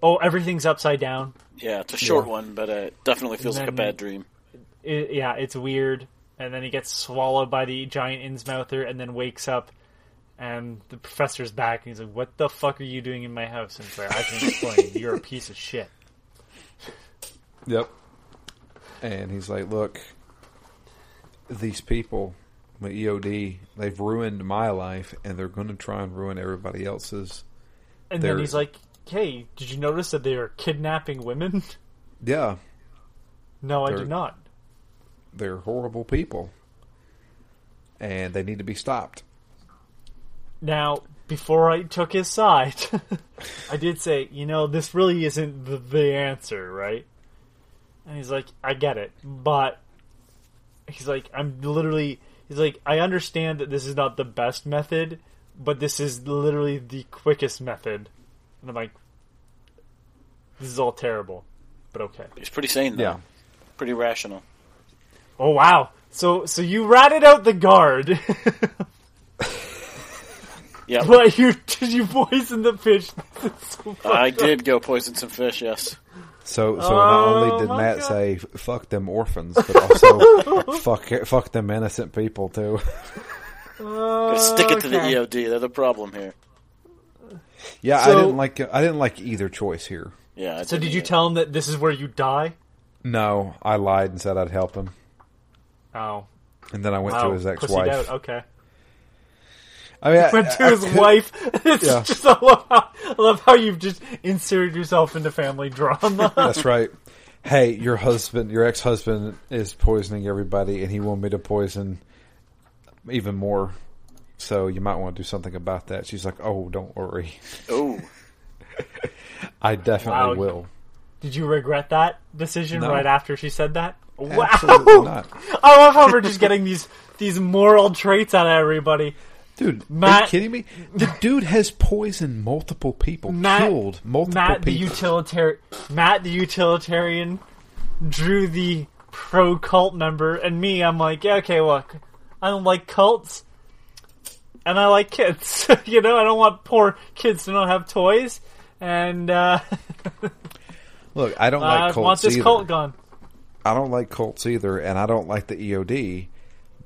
oh, everything's upside down. Yeah, it's a short Yeah. one, but uh, it definitely feels like a bad dream. it, yeah, it's weird. And then he gets swallowed by the giant Innsmouther and then wakes up and the professor's back and he's like, What the fuck are you doing in my house? And it's like, I can explain. You're a piece of shit. Yep. And he's like, look, these people, my EOD, they've ruined my life, and they're going to try and ruin everybody else's. And They're- then he's like, Hey, did you notice that they are kidnapping women? Yeah, no, I They're- did not. they're horrible people, and they need to be stopped. Now, before I took his side, I did say, you know, this really isn't the, the answer, right? And he's like, I get it, but he's like, I'm literally, he's like, I understand that this is not the best method, but this is literally the quickest method. And I'm like, this is all terrible, but okay. He's pretty sane, though. Yeah. Pretty rational. Oh wow! So, so you ratted out the guard, Yeah, but you did you poison the fish? So I up. did go poison some fish, yes. So, so not Oh, only did Matt God. say "fuck them orphans," but also "fuck fuck them innocent people" too. Gotta stick it to the EOD. They're the problem here. Yeah, I didn't like I didn't like either choice here. Yeah. I So didn't you either. tell him that this is where you die? No, I lied and said I'd help him, Oh, and then I went wow. to oh, his ex-wife. Okay. I mean, I, Went to I his could- wife. It's Yeah. just I love, how, I love how you've just inserted yourself into family drama. That's right. Hey, your husband, your ex-husband, is poisoning everybody, and he wanted me to poison even more. So you might want to do something about that. She's like, "Oh, don't worry, Oh, I definitely Wow. will." Did you regret that decision No. right after she said that? Wow. Absolutely not. I love how we're just getting these these moral traits out of everybody. Dude, are you kidding me? The dude has poisoned multiple people, Matt, killed multiple Matt the people. utilitarian. Matt the utilitarian drew the pro cult member, and me. I'm like, yeah, okay, look, I don't like cults, and I like kids. you know, I don't want poor kids to not have toys, and uh, Look, I don't I like cults want this either. cult gone. I don't like cults either, and I don't like the EOD.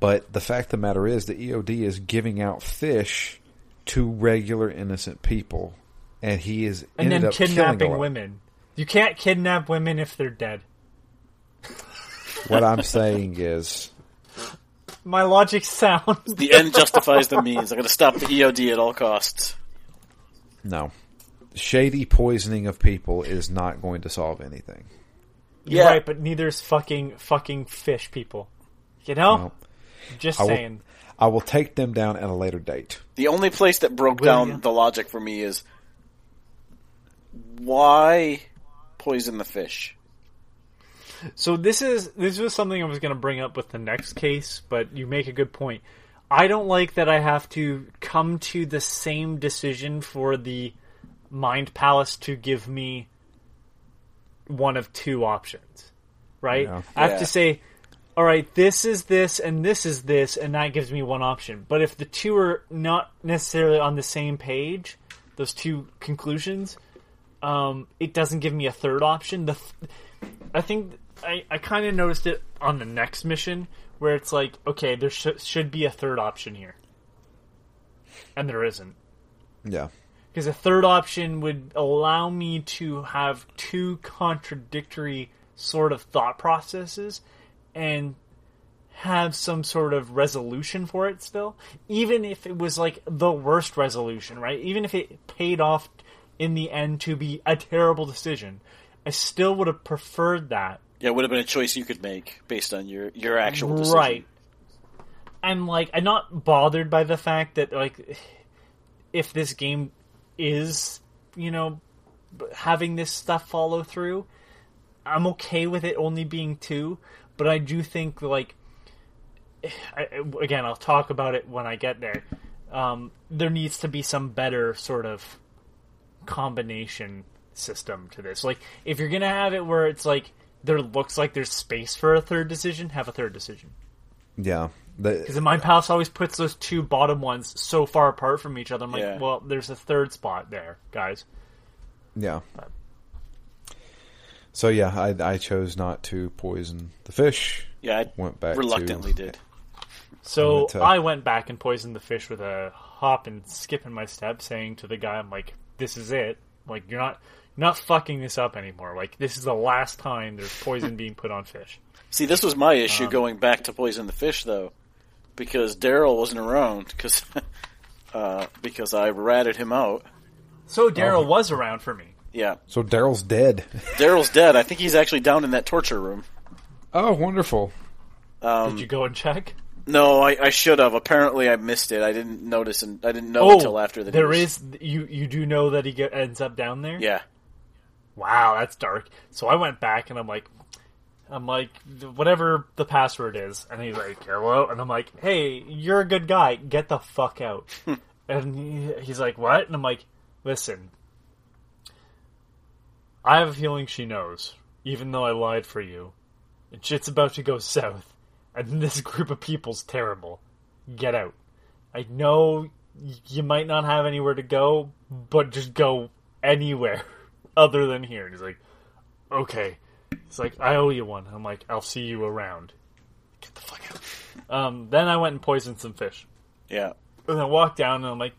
But the fact of the matter is, the EOD is giving out fish to regular innocent people, and he is And ended then up kidnapping women. You can't kidnap women if they're dead. What I'm saying is, My logic sounds. The end justifies the means. I'm going to stop the EOD at all costs. no, shady poisoning of people is not going to solve anything. You're Yeah. right, but neither is fucking fucking fish people. You know? No. Just I will- saying. I will take them down at a later date. The only place that broke Will down ya? the logic for me is why poison the fish? So this is this was something I was going to bring up with the next case, but you make a good point. I don't like that I have to come to the same decision for the Mind Palace to give me one of two options, right? Yeah. I have Yeah. to say, all right, this is this and this is this, and that gives me one option. But if the two are not necessarily on the same page, those two conclusions, um, it doesn't give me a third option. The th- I think I, I kind of noticed it on the next mission where it's like, okay, there sh- should be a third option here, and there isn't. Yeah, Because a third option would allow me to have two contradictory sort of thought processes and have some sort of resolution for it still. Even if it was like the worst resolution, right? Even if it paid off in the end to be a terrible decision, I still would have preferred that Yeah, it would have been a choice you could make based on your, your actual decision. Right. And like I'm not bothered by the fact that like if this game is, you know, having this stuff follow through, I'm okay with it only being 2, but I do think like I, I- again, I'll talk about it when I get there. Um, there needs to be some better sort of combination system to this. Like, if you're gonna have it where it's like there looks like there's space for a third decision, have a third decision. yeah. Because the Mind Palace always puts those two bottom ones so far apart from each other. I'm like, Yeah. well, there's a third spot there, guys. Yeah. So yeah, I I chose not to poison the fish. Yeah, I Went back reluctantly to, did. So went to- I went back and poisoned the fish with a hop and skip in my step, saying to the guy, "I'm like, this is it. Like, you're not, you're not fucking this up anymore. Like, this is the last time there's poison being put on fish." See, this was my issue Um, going back to poison the fish, though, because Daryl wasn't around because uh, because I ratted him out. So Daryl was around for me. Yeah, So Daryl's dead. Daryl's dead. I think he's actually down in that torture room. oh, wonderful. Um, Did you go and check? No, I, I should have. Apparently, I missed it. I didn't notice, and I didn't know until after the. he Oh, there was- is you. You do know that he get, ends up down there. Yeah, Wow, that's dark. So I went back and I'm like, I'm like, whatever the password is, and he's like, hello, and I'm like, hey, you're a good guy, get the fuck out. and he, he's like, what? And I'm like, listen, I have a feeling she knows, even though I lied for you, and shit's about to go south, and this group of people's terrible. Get out. I know you might not have anywhere to go, but just go anywhere other than here. And he's like, okay. He's like, I owe you one. I'm like, I'll see you around. Get the fuck out. Um, then I went and poisoned some fish. yeah. And I walked down and I'm like,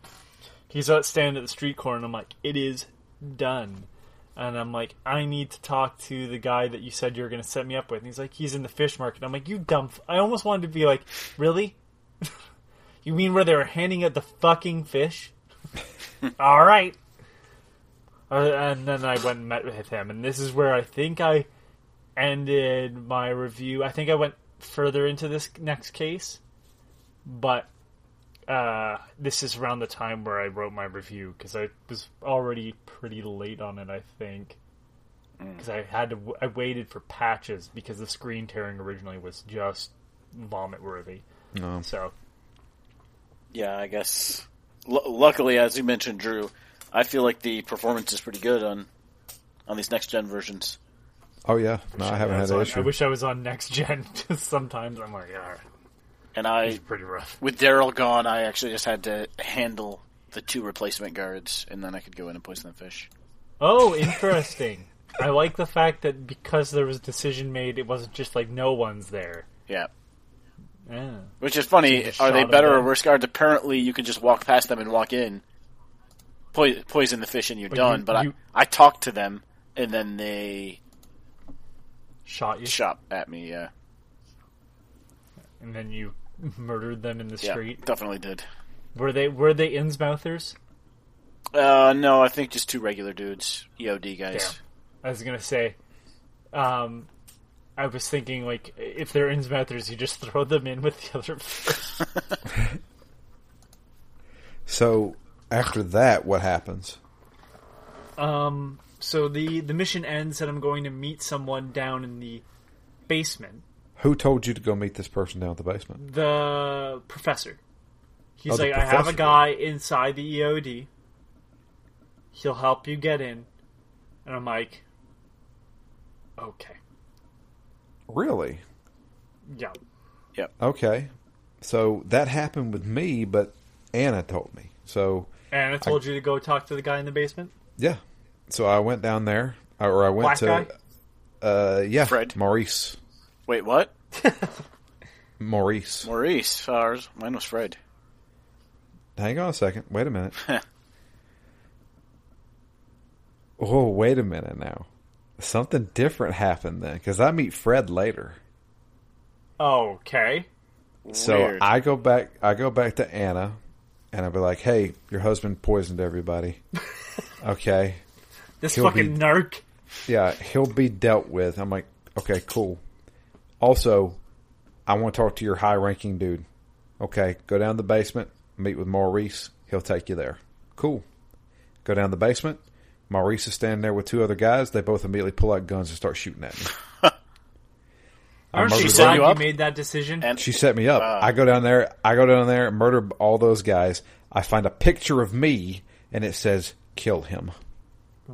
he's out standing at the street corner and I'm like, it is done. And I'm like, I need to talk to the guy that you said you were going to set me up with. And he's like, he's in the fish market. I'm like, you dumb. F-. I almost wanted to be like, really? you mean where they were handing out the fucking fish? All right. Uh, and then I went and met with him. And this is where I think I ended my review. I think I went further into this next case. But uh, this is around the time where I wrote my review because I was already pretty late on it. I think because I had to, w- I waited for patches because the screen tearing originally was just vomit worthy. No. So Yeah, I guess. L- luckily, as you mentioned, Drew, I feel like the performance is pretty good on on these next gen versions. Oh yeah, no, I haven't had was that on- issue. I wish I was on next gen. 'cause sometimes I'm like, yeah, And I, it's pretty rough. with Daryl gone, I actually just had to handle the two replacement guards, and then I could go in and poison the fish. Oh, interesting. I like the fact that because there was a decision made, it wasn't just like no one's there. Yeah. Yeah. Which is funny. just Are shot they them better or worse guards? Apparently, you can just walk past them and walk in, po- poison the fish, and you're But done. you- but you- I, I talked to them, and then they Shot you, shot at me. Yeah, and then you murdered them in the yeah, street. definitely did. Were they were they Innsmouthers? Uh, no, I think just two regular dudes, EOD guys. Damn. I was gonna say, um, I was thinking like if they're Innsmouthers, you just throw them in with the other. So after that, what happens? um, so the the mission ends, and I'm going to meet someone down in the basement. Who told you to go meet this person down at the basement? The professor. He's Oh, the like, I have a guy inside the EOD. He'll help you get in. And I'm like, okay, Really? yeah. Yep. Okay. So that happened with me, but Anna told me. So And I told you to go talk to the guy in the basement. yeah. So I went down there, or I went Black to. guy? Uh, yeah, Fred? Maurice. Wait, what? Maurice. Maurice. Ours. Mine was Fred. Hang on a second. Wait a minute. oh, wait a minute now. Something different happened then, because I meet Fred later. Okay. So Weird. I go back. I go back to Anna, and I be like, "Hey, your husband poisoned everybody." okay, This He'll fucking be- narc. yeah, he'll be dealt with. I'm like, okay, cool. Also, I want to talk to your high-ranking dude. Okay, go down to the basement, meet with Maurice. He'll take you there. Cool. Go down to the basement. Maurice is standing there with two other guys. They both immediately pull out guns and start shooting at me. Aren't murdered you them. glad You you up? made that decision? And She set me up. Wow. I go down there. I go down there, murder all those guys. I find a picture of me, and it says "kill him."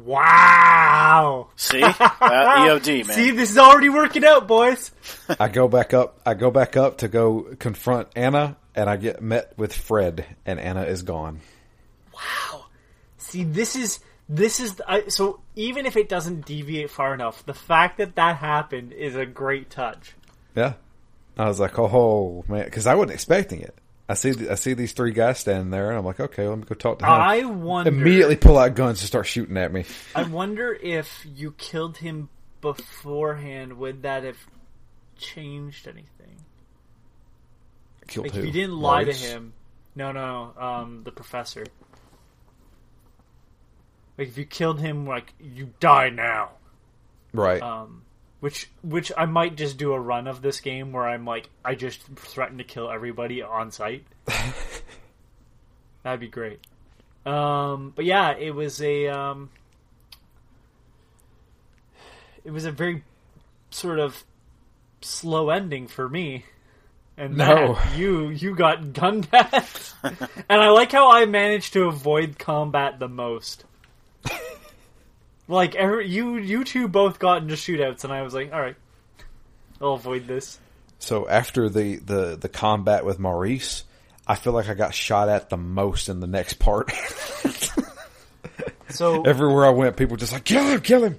Wow. see, uh, EOD man. See, this is already working out, boys. I go back up. I go back up to go confront Anna, and I get met with Fred, and Anna is gone. Wow. See, this is this is I, so even if it doesn't deviate far enough, the fact that that happened is a great touch. Yeah, I was like, oh man, because I wasn't expecting it. I see, I see these three guys standing there, and I'm like, okay, let me go talk to him. I wonder Immediately pull out guns and start shooting at me. I wonder if you killed him beforehand, would that have changed anything? Killed Like who? if you didn't lie Maurice? to him. No, no, no, um, the professor. Like if you killed him, like you die now. right? Um, which which I might just do a run of this game where I'm like I just threaten to kill everybody on site. That'd be great. Um, but yeah, it was a um, it was a very sort of slow ending for me. And No. Matt, you you got gunned at, and I like how I managed to avoid combat the most. Like every, you, you two both got into shootouts, and I was like, all right, I'll avoid this. So after the, the, the combat with Maurice, I feel like I got shot at the most in the next part. So Everywhere I went, people were just like, kill him, kill him.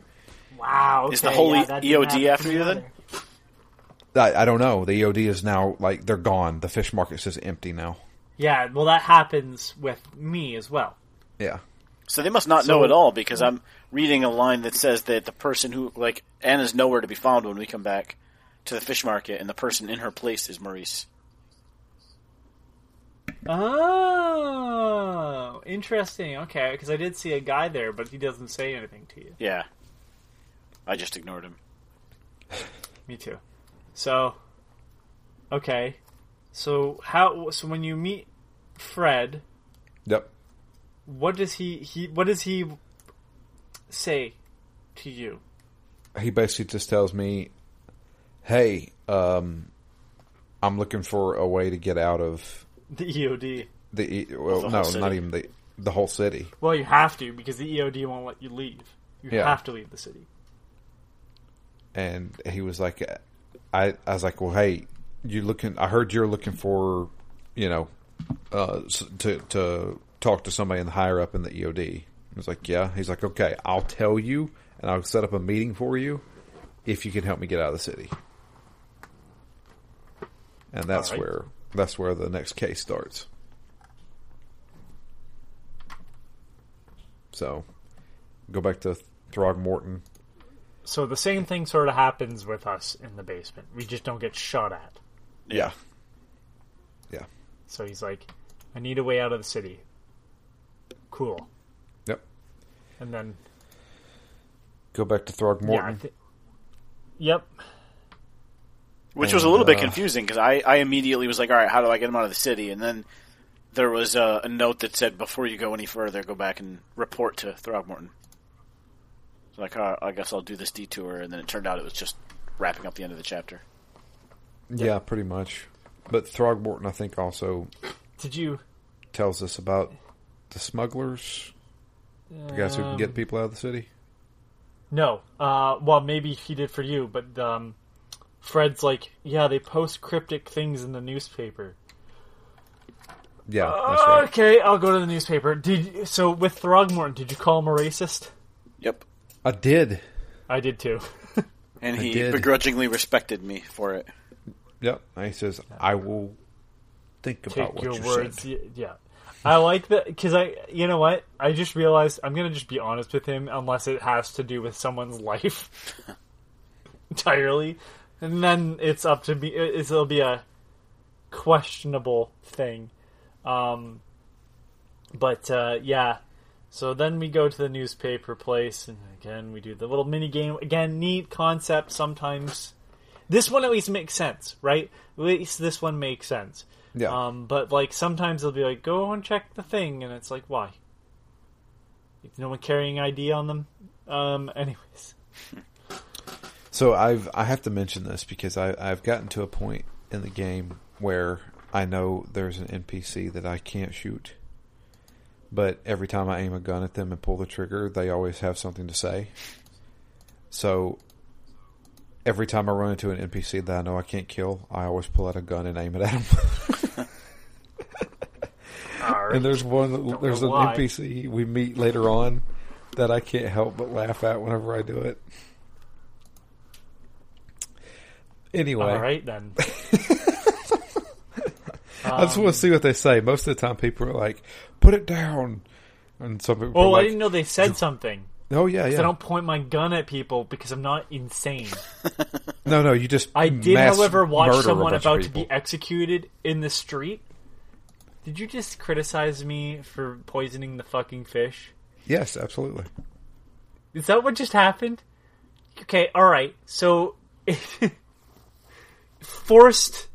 wow, Is the okay, holy yeah, EOD after you then? I, I don't know. The EOD is now, like, they're gone. The fish market says empty now. Yeah, well, that happens with me as well. Yeah. So they must not So- know at all because uh, I'm reading a line that says that the person who like Anna's nowhere to be found when we come back to the fish market, and the person in her place is Maurice. Oh, interesting. Okay, because I did see a guy there, but he doesn't say anything to you. Yeah, I just ignored him. Me too. So, okay. So how? So when you meet Fred, Yep. what does he he what does he say to you? He basically just tells me, hey, um, I'm looking for a way to get out of The EOD. The E- well, The no, whole not even the the whole city. Well, you have to because the EOD won't let you leave. You Yeah. have to leave the city. And he was like, I I was like, well, hey, you looking? I heard you're looking for, you know, uh, to to talk to somebody in the higher up in the EOD. I was like, yeah. He's like, okay, I'll tell you, and I'll set up a meeting for you if you can help me get out of the city. And that's right. where that's where the next case starts. So, go back to Throgmorton. So the same thing sort of happens with us in the basement. We just don't get shot at. Yeah. Yeah. So he's like, "I need a way out of the city." Cool. Yep. And then Go back to yeah, I Throgmorton. Yep. Which was a And, little bit uh, confusing because I, I immediately was like, all right, how do I get him out of the city? And then there was a, a note that said, before you go any further, go back and report to Throgmorton. So like, uh, I guess I'll do this detour, and then it turned out it was just wrapping up the end of the chapter. yeah, pretty much. But Throgmorton, I think, also Did you? tells us about the smugglers, the guys who can get Um, people out of the city. No. Uh, well, maybe he did for you, but um, Fred's like, yeah, they post cryptic things in the newspaper. Yeah, that's right. Okay, I'll go to the newspaper. Did so with Throgmorton? Did you call him a racist? Yep. I did. I did too. And he begrudgingly respected me for it. Yep. And he says, "I will think about Take what your you words. said." Yeah, I like that because I, you know what? I just realized I'm gonna just be honest with him unless it has to do with someone's life entirely, and then it's up to me. it- It'll be a questionable thing. Um, but uh, yeah, so then we go to the newspaper place, and again we do the little mini game. Again, neat concept. Sometimes this one at least makes sense, right? At least this one makes sense. Yeah. Um, but like sometimes they'll be like, "Go and check the thing," and it's like, why? Is no one carrying ID on them? Um. Anyways, So I've I have to mention this because I I've gotten to a point in the game where I know there's an NPC that I can't shoot. But every time I aim a gun at them and pull the trigger, they always have something to say. So every time I run into an NPC that I know I can't kill, I always pull out a gun and aim it at them. and there's one there's an why. NPC we meet later on that I can't help but laugh at whenever I do it. Anyway, all right then. I just want to see what they say. Most of the time, people are like, "Put it down," and some people. Oh, like, I didn't know they said something. Oh yeah, yeah. I don't point my gun at people because I'm not insane. No, no. You just. I did, however, watch someone about to be executed in the street. Did you just criticize me for poisoning the fucking fish? Yes, absolutely. Is that what just happened? Okay, alright. So, forced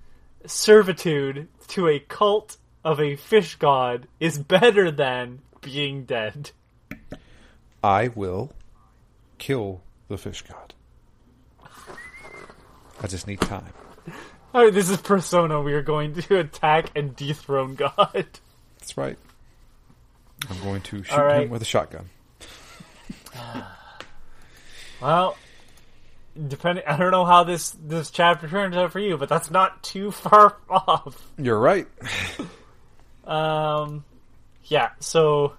servitude to a cult of a fish god is better than being dead. I will kill the fish god. I just need time. Oh, this is Persona. We are going to attack and dethrone God. That's right. I'm going to shoot All right. him with a shotgun. Well, depending, I don't know how this this chapter turns out for you, but that's not too far off. You're right. Um, yeah. So,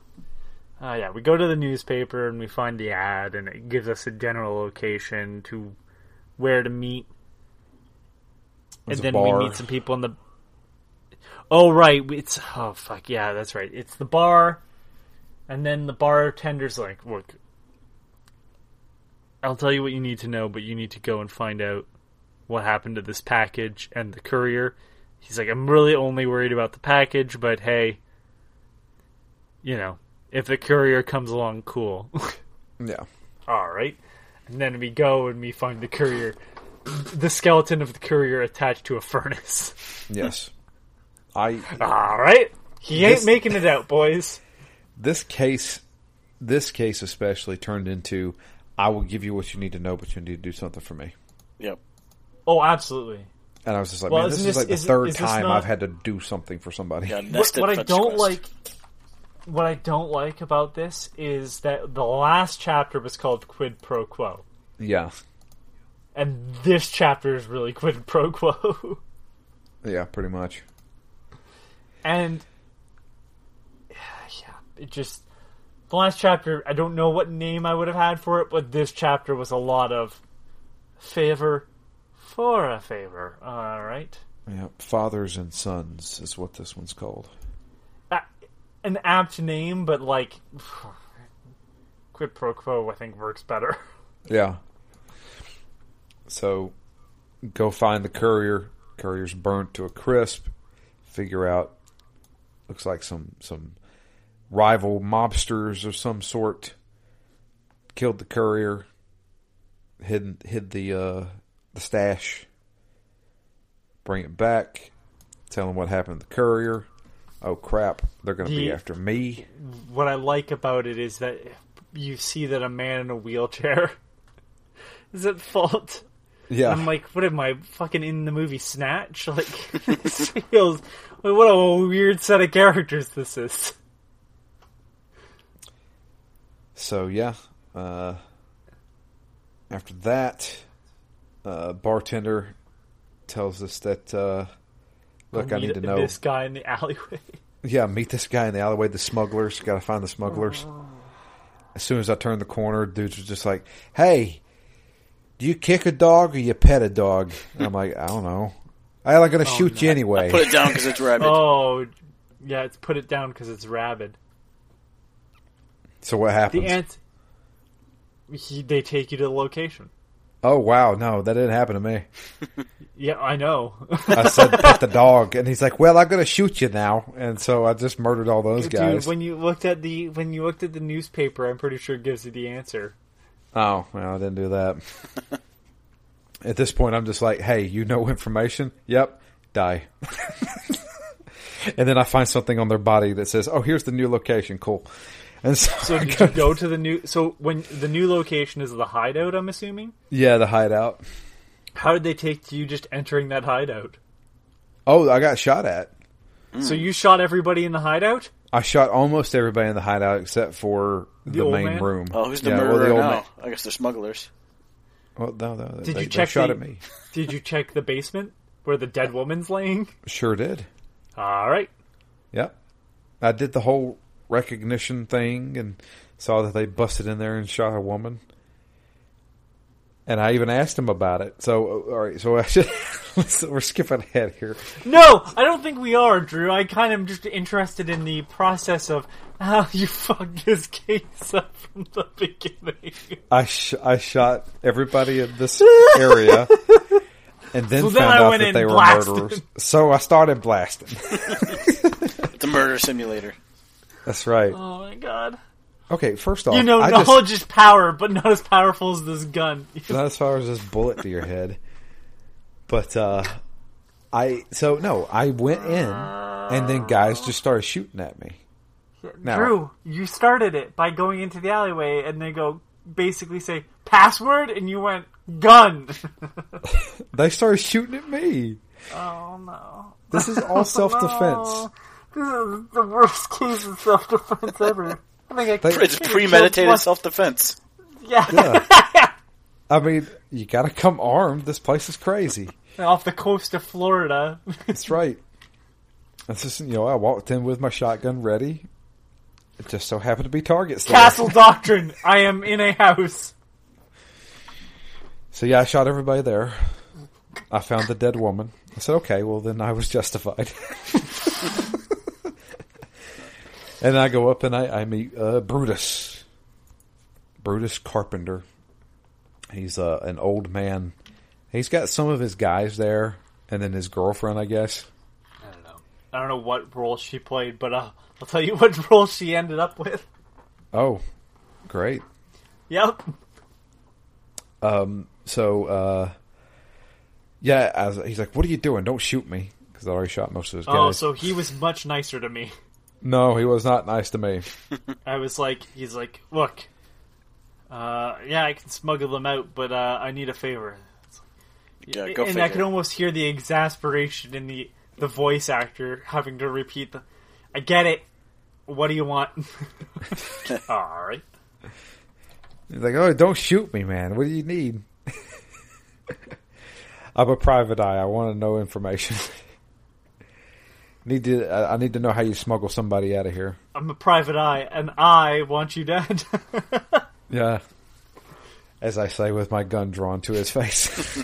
uh, yeah, we go to the newspaper and we find the ad, and it gives us a general location to where to meet, There's and then we meet some people in the. Oh right, it's oh fuck yeah, that's right. It's the bar, and then the bartender's like, "Look, I'll tell you what you need to know, but you need to go and find out what happened to this package and the courier." He's like, "I'm really only worried about the package, but hey, you know, if the courier comes along, cool." Yeah. All right. And then we go and we find the courier, the skeleton of the courier attached to a furnace. Yes. I All right. He ain't making it out, boys. this case this case especially turned into I will give you what you need to know, but you need to do something for me. Yep. Oh, absolutely. And I was just like, Well, man, this isn't is this- like the isn't- third is time not- I've had to do something for somebody. Yeah, what, what I don't quest. like what I don't like about this is that the last chapter was called quid pro quo. Yeah, And this chapter is really quid pro quo. yeah, pretty much. and yeah, it just the last chapter I don't know what name I would have had for it, but this chapter was a lot of favor for a favor. All right. Yeah, fathers and sons is what this one's called. Uh, an apt name, but like quid pro quo I think works better. Yeah. So, go find the courier. Courier's burnt to a crisp. Figure out. Looks like some some rival mobsters of some sort killed the courier. Hid hid the uh, the stash. Bring it back. Tell them what happened to the courier. Oh crap! They're going to be after me. what I like about it is that you see that a man in a wheelchair is at fault. Yeah, I'm like, what am I fucking in the movie Snatch? Like, this feels like, what a weird set of characters this is. So yeah, uh, after that, uh, bartender tells us that uh, look, I need to know. this guy in the alleyway. Yeah, meet this guy in the alleyway. The smugglers. Got to find the smugglers. As soon as I turned the corner, dudes was just like, "Hey, do you kick a dog or you pet a dog?" And I'm like, "I don't know. I like gonna oh, shoot you anyway." Put it down because it's rabid. Oh, yeah, it's put it down because it's rabid. so what happens? The ant. He, they take you to the location. oh wow, no, that didn't happen to me. Yeah, I know. I said pet the dog, and he's like, "Well, I'm gonna shoot you now," and so I just murdered all those guys. When you looked at the when you looked at the newspaper, I'm pretty sure it gives you the answer. Oh, well, I didn't do that. At this point, I'm just like, hey, you know information? Yep, die. and then I find something on their body that says, oh, here's the new location. Cool. And so, So did go- you go to the new? So when the new location is the hideout, I'm assuming. yeah, the hideout. How did they take to you just entering that hideout? Oh, I got shot at. So you shot everybody in the hideout? I shot almost everybody in the hideout except for the, old main man? room. Oh, who's the Yeah, well, murderer old now? man- I guess they're smugglers. Well, no, no, Did they, you they check shot the- at me. Did you check the basement where the dead woman's laying? Sure did. All right. Yep. I did the whole recognition thing and saw that they busted in there and shot a woman. And I even asked him about it. So, all right, so I should, we're skipping ahead here. No, I don't think we are, Drew. I kind of am just interested in the process of how you fucked this case up from the beginning. I sh- I shot everybody in this area, and then So then found I out went that they were blasting. murderers. So I started blasting. It's a murder simulator. That's right. Oh my god. Okay, first off, You know, I just, knowledge is power, but not as powerful as this gun. not as far as this bullet to your head. But uh I so no, I went in and then guys just started shooting at me. Now- Drew, you started it by going into the alleyway and they go basically say password, and you went gun. They started shooting at me. oh no. This is all self defense. No. This is the worst case of self defense ever. I think I It's premeditated self defense. Yeah. Yeah. I mean, you gotta come armed. This place is crazy. Off the coast of Florida. That's right. That's just you know, I walked in with my shotgun ready. It just so happened to be targets there. Castle Doctrine. I am in a house. So yeah, I shot everybody there. I found the dead woman. I said, okay, well then I was justified. and I go up and I, I meet uh, Brutus. Brutus Carpenter. He's uh, an old man. He's got some of his guys there, and then his girlfriend, I guess. I don't know. I don't know what role she played, but uh, I'll tell you what role she ended up with. Oh, great. Yep. Um, so, uh, yeah, I was, he's like, "What are you doing? Don't shoot me," because I already shot most of his guys. Oh, so he was much nicer to me. No, he was not nice to me. I was like, he's like, look, uh, yeah, I can smuggle them out, but uh, I need a favor. Like, Yeah, go and figure. I could almost hear the exasperation in the the voice actor having to repeat the. I get it. What do you want? All right. He's like, oh, don't shoot me, man. What do you need? I'm a private eye. I want to know information. Need to. I need to know how you smuggle somebody out of here. I'm a private eye, and I want you dead. Yeah. As I say with my gun drawn to his face.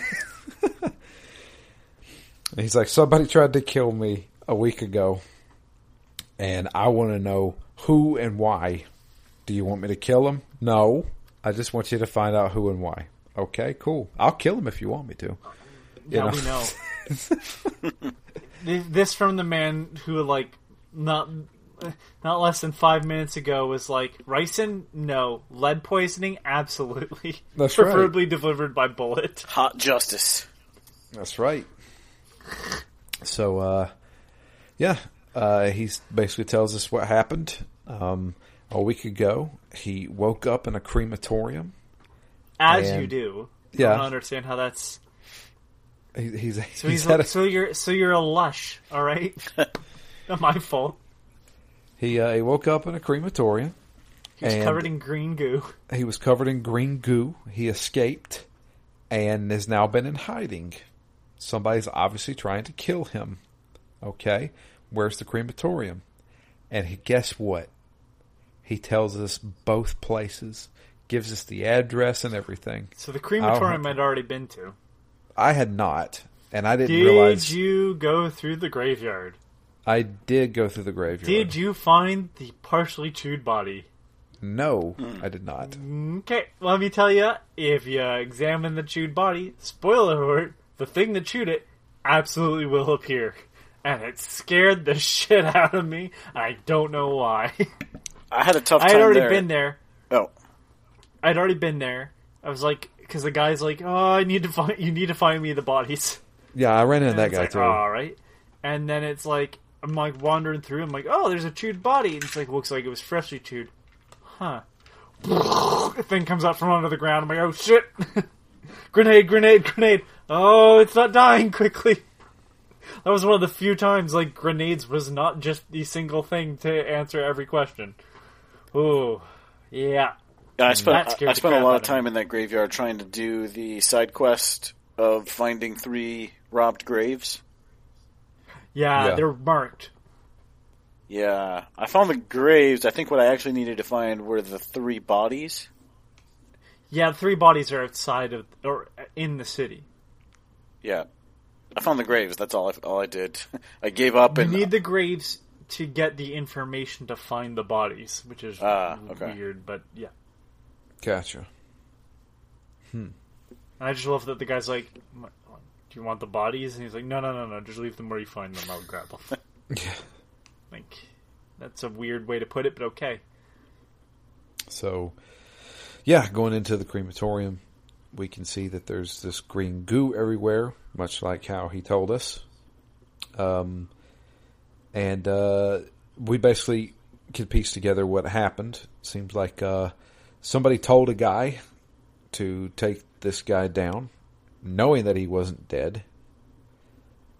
He's like, somebody tried to kill me a week ago, and I want to know who and why. Do you want me to kill him? No. I just want you to find out who and why. Okay, cool. I'll kill him if you want me to. You know. we know. Th- this from the man who, like, not not less than five minutes ago was like, ricin? No. Lead poisoning? Absolutely. That's right. Preferably delivered by bullet. Hot justice. That's right. So, uh, yeah, uh, he basically tells us what happened. Um, a week ago, he woke up in a crematorium. As And- you do. Yeah. I don't understand how that's. He, he's So he's he's had a, so you're so you're a lush, all right? Not my fault. he uh, he woke up in a crematorium. He's And- covered in green goo. He was covered in green goo. He escaped and has now been in hiding. Somebody's obviously trying to kill him. Okay, where's the crematorium? And he, guess what? He tells us both places, gives us the address and everything. So the crematorium. I'd already been to. I had not, and I didn't Did realize Did you go through the graveyard? I did go through the graveyard. Did you find the partially chewed body? No, I did not. Okay, let me tell you. If you examine the chewed body, spoiler alert, the thing that chewed it absolutely will appear. And it scared the shit out of me. I don't know why. I had a tough I time had already there. been there. Oh, I'd already been there. I was like, because the guy's like, "Oh, I need to find. You need to find me the bodies." Yeah, I ran into And that guy like, too. Oh, all right. And then it's like I'm like wandering through. I'm like, oh, there's a chewed body. And it's like looks like it was freshly chewed. Huh. A thing comes out from under the ground. I'm like, oh shit! grenade, grenade, grenade! Oh, it's not dying quickly. That was one of the few times like grenades was not just the single thing to answer every question. Ooh, yeah. Yeah, I spent I, I spent a lot of of time me. in that graveyard trying to do the side quest of finding three robbed graves. Yeah, Yeah. they're marked. Yeah, I found the graves. I think what I actually needed to find were the three bodies. Yeah, the three bodies are outside of or in the city. Yeah, I found the graves. That's all. I, all I did. I gave up You and need the graves to get the information to find the bodies, which is Ah, okay. weird, but yeah. Gotcha. And I just love that the guy's like, "Do you want the bodies?" And he's like, "No, no, no, no. Just leave them where you find them. I'll grab them." Yeah. like, that's a weird way to put it, but okay. So, yeah, going into the crematorium, we can see that there's this green goo everywhere, much like how he told us. Um, and uh, we basically can piece together what happened. Seems like uh, somebody told a guy to take this guy down, knowing that he wasn't dead,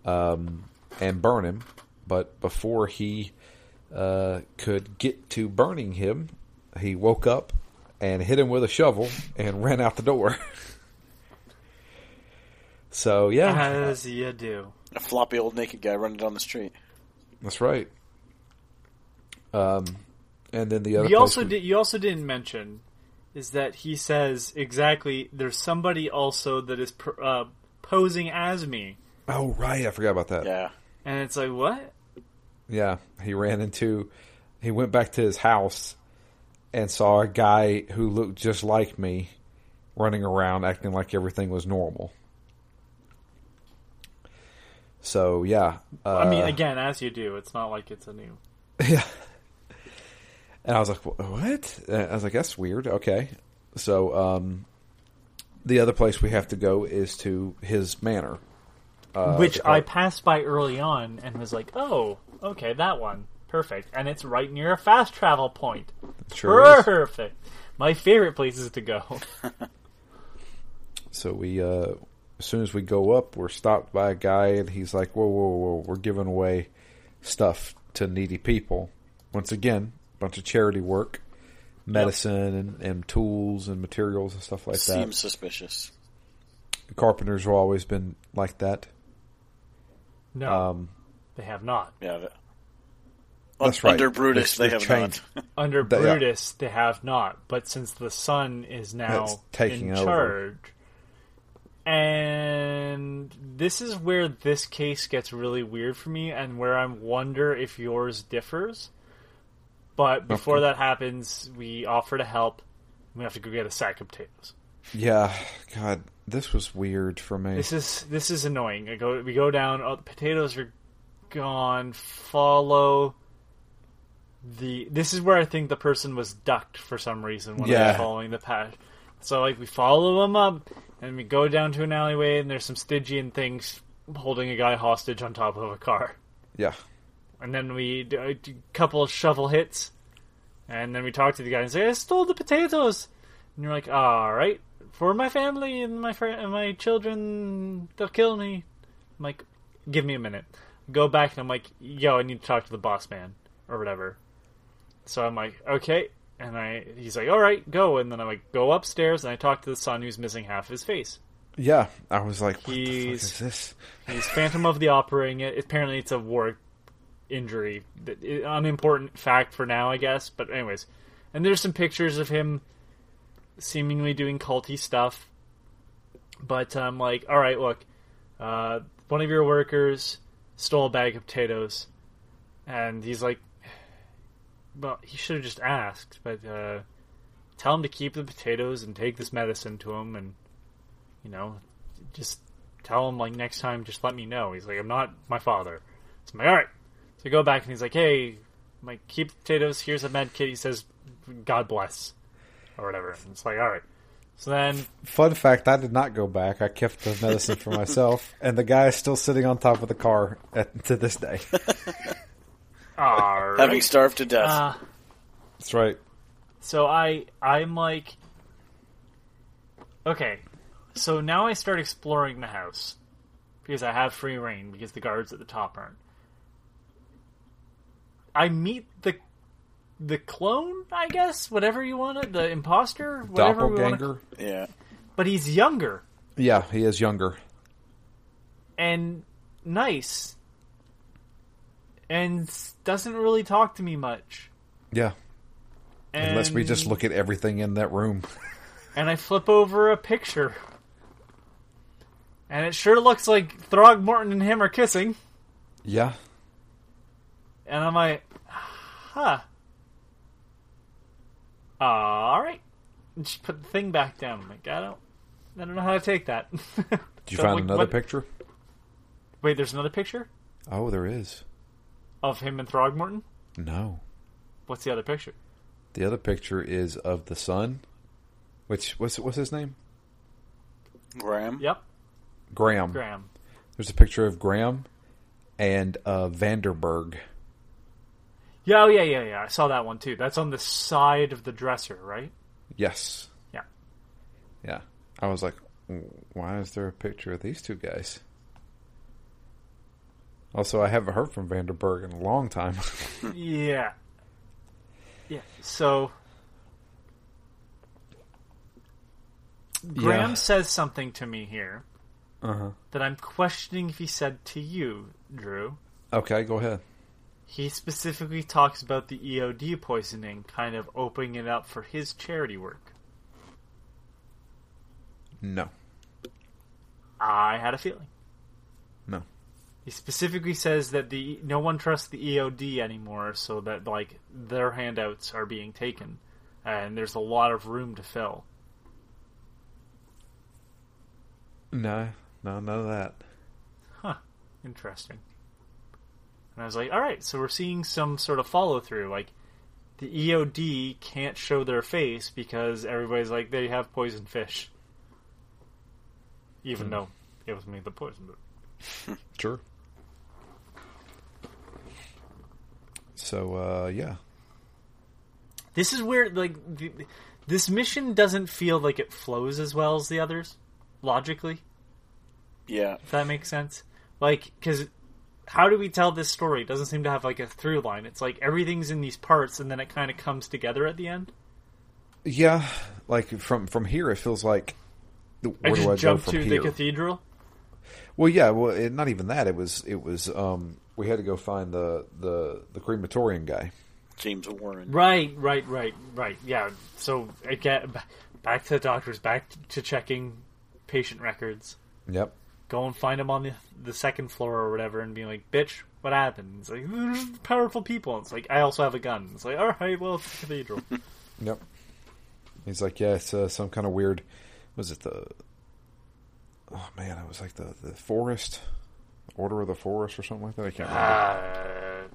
um, and burn him. But before he uh, could get to burning him, he woke up and hit him with a shovel and ran out the door. so yeah, As you do. a floppy old naked guy running down the street. that's right. Um, and then the other. You also we- did. You also didn't mention is that he says exactly. There's somebody also that is pr- uh, posing as me, Oh right, I forgot about that. Yeah, and it's like what? Yeah, he ran into. He went back to his house and saw a guy who looked just like me running around acting like everything was normal. So yeah, uh, I mean, again, as you do. It's not like it's a new. Yeah. And I was like, "What?" I was like, "That's weird." Okay. So, um, the other place we have to go is to his manor, uh, which I passed by early on and was like, "Oh, okay, that one, perfect." And it's right near a fast travel point. sure is. Perfect. My favorite places to go. So we uh, as soon as we go up, we're stopped by a guy, and he's like, "Whoa, whoa, whoa! We're giving away stuff to needy people." Once again, bunch of charity work, medicine and, and tools and materials and stuff like Seems that. Seems suspicious. The carpenters have always been like that. No, Um, they have not. Yeah. that- That's right. Under Brutus, They've- they they've have changed. not. Under They are. Brutus, they have not. But since the son is now That's taking in over. charge, and this is where this case gets really weird for me, and where I wonder if yours differs. But before Okay. that happens, we offer to help. We have to go get a sack of potatoes. yeah, God, this was weird for me. This is this is annoying. I go we go down. Oh, the potatoes are gone. Follow the. This is where I think the person was ducked for some reason when I Yeah. was following the path. So like we follow them up, and we go down to an alleyway, and there's some Stygian things holding a guy hostage on top of a car. yeah, And then we do a uh, couple of shovel hits, and then we talk to the guy and say, "I stole the potatoes." And you're like, "All right, for my family and my fr- and my children, they'll kill me." I'm like, "Give me a minute." Go back and I'm like, "Yo, I need to talk to the boss man or whatever." So I'm like, "Okay," and I he's like, "All right, go." And then I'm like, "Go upstairs," and I talk to the son who's missing half his face. yeah. I was like, what the fuck He's- is this? He's Phantom of the Operating it. Apparently, it's a war injury. Unimportant fact for now, I guess. But anyways, and there's some pictures of him seemingly doing culty stuff. But I'm like, all right, look, uh, one of your workers stole a bag of potatoes, and he's like, well, he should have just asked, but uh, tell him to keep the potatoes and take this medicine to him, and you know, just tell him like next time just let me know he's like i'm not my father so i'm like all right so I go back and he's like hey I'm keep potatoes here's a med kit he says god bless or whatever and it's like all right so then Fun fact: I did not go back. I kept the medicine for myself, and the guy is still sitting on top of the car at, to this day. all right Having starved to death. uh, That's right. so i i'm like okay so now i start exploring the house because i have free reign because the guards at the top aren't i meet the the clone i guess whatever you want it the imposter whatever we wanna- yeah. but he's younger Yeah, he is younger. and nice and doesn't really talk to me much Yeah. and, Unless we just look at everything in that room. and I flip over a picture, and it sure looks like Throgmorton and him are kissing. Yeah. And I'm like, huh. All right. And Just put the thing back down. I'm like, I don't, I don't know how to take that. Did you So, find like, another what- picture? Wait, there's another picture Oh, there is. of him and Throgmorton. No. What's the other picture? The other picture is of the son, which what's what's his name? Graham. Yep, Graham. Graham. There's a picture of Graham and uh, Vanderberg. Yeah, oh yeah, yeah, yeah. I saw that one too. That's on the side of the dresser, right? Yes. Yeah. Yeah. I was like, why is there a picture of these two guys? Also, I haven't heard from Vanderberg in a long time. Yeah. Yeah. So Graham Yeah. says something to me here uh huh. that I'm questioning if he said to you, Drew. Okay, go ahead. He specifically talks about the EOD poisoning kind of opening it up for his charity work. No. I had a feeling. No. He specifically says that the no one trusts the EOD anymore, so that like their handouts are being taken, and there's a lot of room to fill. No. No, none of that. Huh. Interesting. And I was like, all right, so we're seeing some sort of follow through. Like, the EOD can't show their face because everybody's like, they have poison fish. Even though it was me that poisoned it. Sure. So, uh, yeah. This is where, like, the, this mission doesn't feel like it flows as well as the others, logically. Yeah. If that makes sense. Like, because how do we tell this story? It doesn't seem to have like a through line. It's like everything's in these parts, and then it kind of comes together at the end. Yeah, like from from here, it feels like where I do just I go jumped from to here? the cathedral. Well, yeah, well, it, not even that. It was it was um we had to go find the the the crematorium guy. James Warren. Right, right, right, right. Yeah. So again, back to the doctors, back to checking patient records. Yep. Go and find him on the the second floor or whatever, and be like, "Bitch, what happened?" It's like there's powerful people. It's like I also have a gun. It's like, all right, well, it's the cathedral. Yep. He's like, yeah, it's uh, some kind of weird. Was it the? Oh man, it was like the the forest, Order of the Forest or something like that. I can't remember.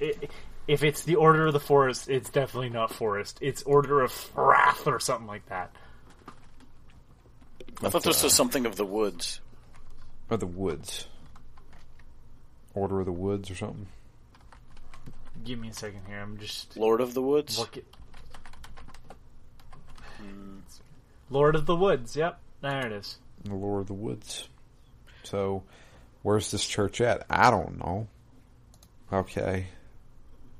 Uh, i if it's the Order of the Forest, it's definitely not Forest. It's Order of Wrath or something like that. I thought this was something of the woods. Or the Woods. Order of the Woods or something. Give me a second here. I'm just Lord of the Woods. looking. Hmm. Lord of the Woods. Yep, there it is. The Lord of the Woods. So, where's this church at? I don't know. Okay.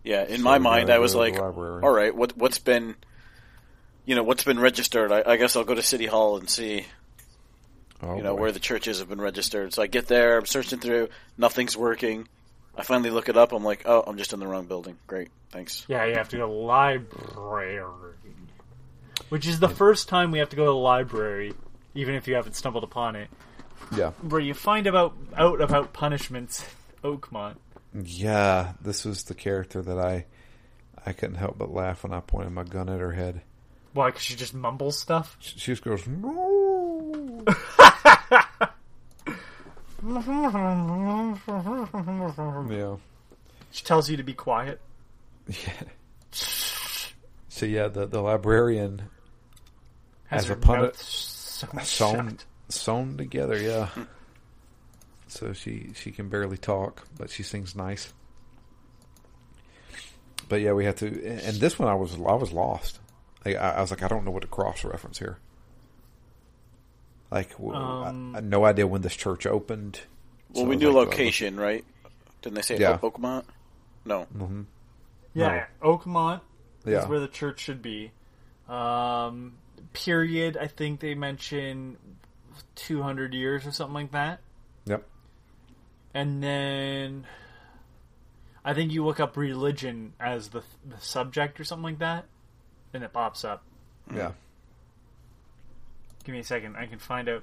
Yeah, in So my mind, I was go to the like, all right, what what's been, you know, what's been registered? I, I guess I'll go to City Hall and see, Oh, you know, boy. where the churches have been registered. So I get there, I'm searching through, nothing's working. I finally look it up. I'm like, oh, I'm just in the wrong building. Great, thanks. Yeah, you have to go to the library, which is the first time we have to go to the library, even if you haven't stumbled upon it, Yeah. where you find about out about punishments. Oakmont. Yeah, this was the character that I I couldn't help but laugh when I pointed my gun at her head. Why? Because she just mumbles stuff. She she just goes, no. yeah. She tells you to be quiet. Yeah. So yeah, the the librarian Has As her a sewn sewn sewn together, yeah. so she she can barely talk, but she sings nice. But yeah, we have to. And this one, I was I was lost. I, I was like, I don't know what to cross reference here. Like, w- I- Um, I, had no idea when this church opened. Well, So we knew like, location, right? Didn't they say Yeah. yeah. Oakmont? No. mhm. Yeah, Oakmont Yeah, is where the church should be. Um, period. I think they mention two hundred years or something like that. yep, and then I think you look up religion as the the subject or something like that, and it pops up. yeah. Give me a second, I can find out.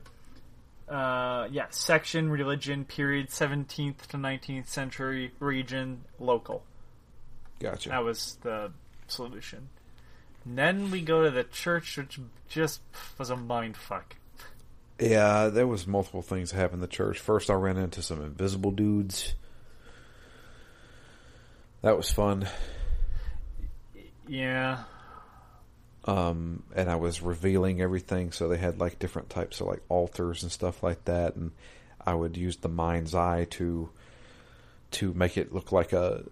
Uh, yeah, section religion period seventeenth to nineteenth century region local. Gotcha. That was the solution. And then we go to the church, which just was a mind fuck. Yeah, there was multiple things that happened in the church. First, I ran into some invisible dudes. That was fun. Yeah, Um, and I was revealing everything, so they had like different types of like altars and stuff like that, and I would use the mind's eye to to make it look like a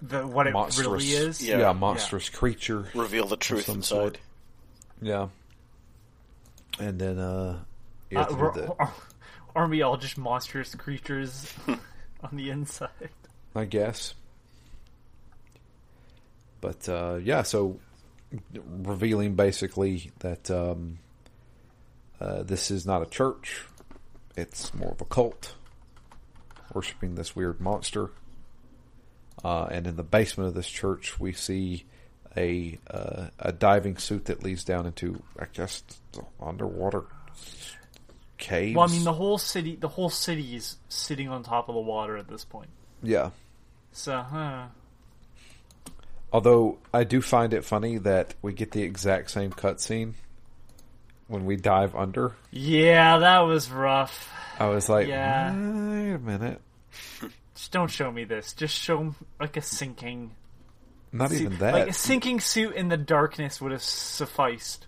the what it monstrous, really is. yeah, Yeah. monstrous creature. Reveal the truth some inside. sort. Yeah, and then uh, you Uh, have to do we're- the- aren't we all just monstrous creatures on the inside? I guess. But uh, yeah, so revealing basically that um, uh, this is not a church; it's more of a cult worshiping this weird monster. Uh, and in the basement of this church, we see a uh, a diving suit that leads down into, I guess, underwater caves. Well, I mean, the whole city, the whole city is sitting on top of the water at this point. yeah. So, huh. Although I do find it funny that we get the exact same cutscene when we dive under. Yeah, that was rough. I was like, Yeah. wait a minute. Just don't show me this. Just show like a sinking. Not suit. even that. Like a sinking suit in the darkness would have sufficed.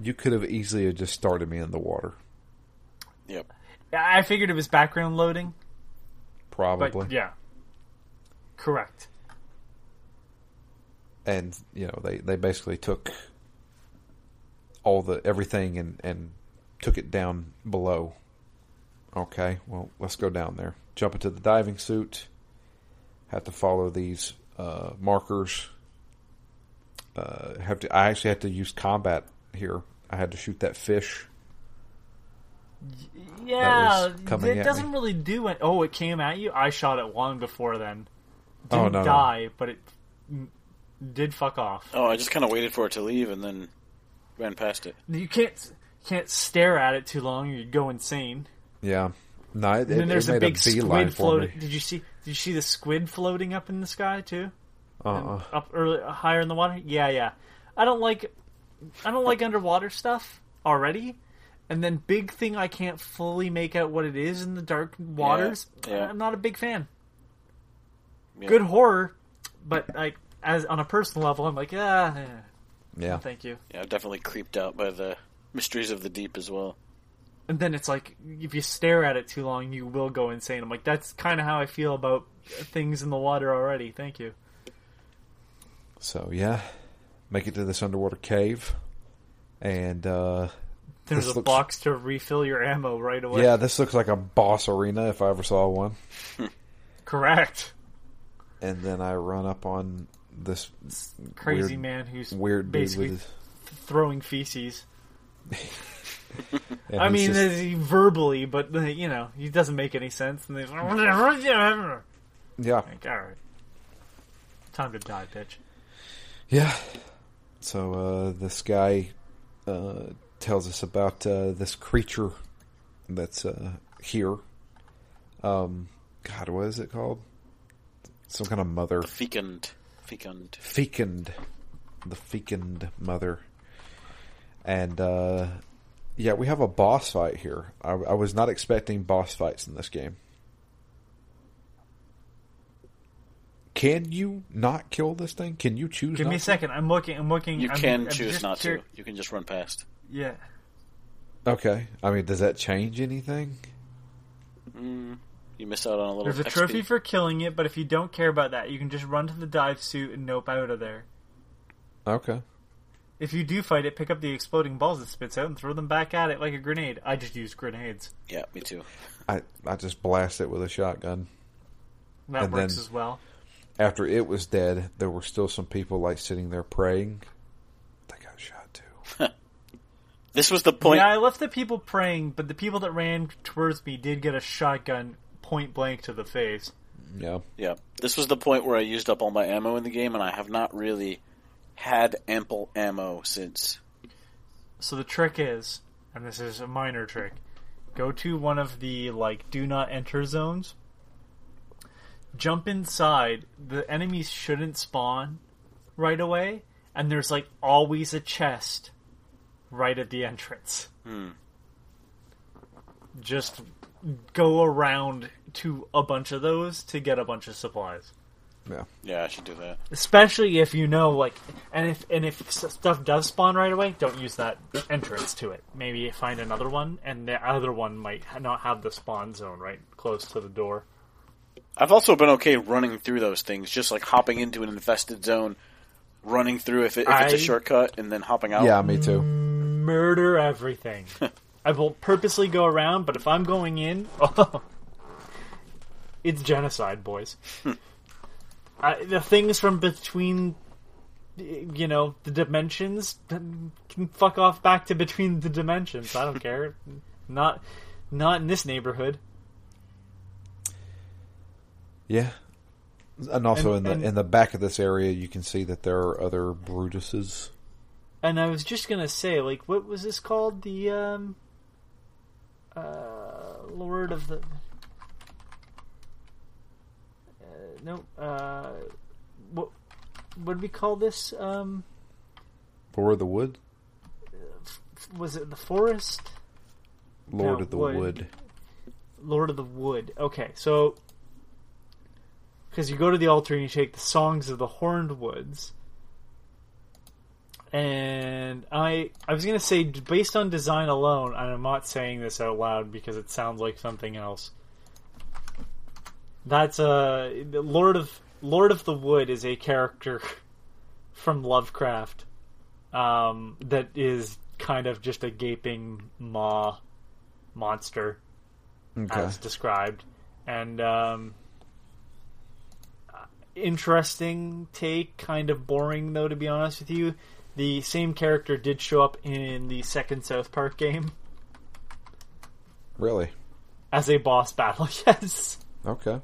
you could have easily have just started me in the water. Yep. I figured it was background loading, Probably. but yeah, correct. And, you know, they, they basically took all the everything and, and took it down below Okay, well, let's go down there. Jump into the diving suit. Have to follow these uh, markers. Uh, have to. I actually had to use combat here. I had to shoot that fish. Yeah, it doesn't me. really do it. Oh, it came at you. I shot it long before then. Oh, Didn't no, no. die, but it did fuck off. Oh, I just kind of waited for it to leave and then ran past it. You can't can't stare at it too long, or you go insane. Yeah. No, it, And then it, there's it a made big a squid floating. Did you see? Did you see the squid floating up in the sky too? Uh-uh. Up early, higher in the water? Yeah, yeah. I don't like, I don't like underwater stuff already. And then big thing I can't fully make out what it is in the dark waters. yeah. I'm not a big fan. Yeah. Good horror, but like as on a personal level, I'm like, ah, eh, Yeah. thank you. Yeah, I'm definitely creeped out by the mysteries of the deep as well. And then it's like if you stare at it too long, you will go insane. I'm like, that's kind of how I feel about things in the water already. Thank you. So yeah, make it to this underwater cave, and uh, There's a looks- box to refill your ammo right away. yeah, this looks like a boss arena if I ever saw one. correct. And then I run up on this Crazy weird, man who's weird basically with. throwing feces. I mean, just- uh, verbally, but uh, you know, he doesn't make any sense. And he's like, like, yeah, all right, time to die, bitch. yeah. So uh, this guy uh, tells us about uh, this creature that's uh, here. Um, God, what is it called? Some kind of mother. Fecund. Fecund. fecund, the fecund mother, and uh, yeah, we have a boss fight here. I, I was not expecting boss fights in this game. Can you not kill this thing? Can you choose? Give not me a to? second. I'm looking. I'm looking. You I'm, can I'm choose just not cur- to. You can just run past. Yeah. Okay, I mean, does that change anything? Mm, you miss out on a little. There's a XP. trophy for killing it, but if you don't care about that, you can just run to the dive suit and nope out of there. Okay, If you do fight it, pick up the exploding balls it spits out and throw them back at it like a grenade. I just use grenades. Yeah, me too. I I just blast it with a shotgun. That And works then- as well. After it was dead, there were still some people like sitting there praying. They got shot too. This was the point. Yeah, I left the people praying, but the people that ran towards me did get a shotgun point blank to the face. Yeah. Yeah, this was the point where I used up all my ammo in the game, and I have not really had ample ammo since. So the trick is, and this is a minor trick, go to one of the like do not enter zones. Jump inside. The enemies shouldn't spawn right away, and there's like always a chest right at the entrance. Hmm. Just go around to a bunch of those to get a bunch of supplies. Yeah. Yeah, I should do that. especially if you know like and if and if stuff does spawn right away don't use that entrance to it maybe find another one and the other one might not have the spawn zone right close to the door I've also been okay running through those things, just like hopping into an infested zone, running through if, it, if it's a I- shortcut, and then hopping out. Yeah, me too. murder everything i will purposely go around but if i'm going in it's genocide boys I, the things from between you know the dimensions can fuck off back to between the dimensions i don't care not not in this neighborhood Yeah. And also And- in the and- in the back of this area, you can see that there are other Brutuses. And I was just gonna say, like, what was this called? The um, uh, Lord of the. Uh, no, uh, what would we call this? Um, Lord of the Wood, was it the forest? Lord No, of the wood. Wood. Lord of the Wood. Okay, so because you go to the altar and you take the songs of the Horned Woods, and I I was gonna say based on design alone, and I'm not saying this out loud because it sounds like something else. That's a Lord of Lord of the Wood is a character from Lovecraft um, that is kind of just a gaping maw monster Okay. as described, and um, interesting take, kind of boring though, to be honest with you. The same character did show up in the second South Park game Really? as a boss battle. Yes, Okay.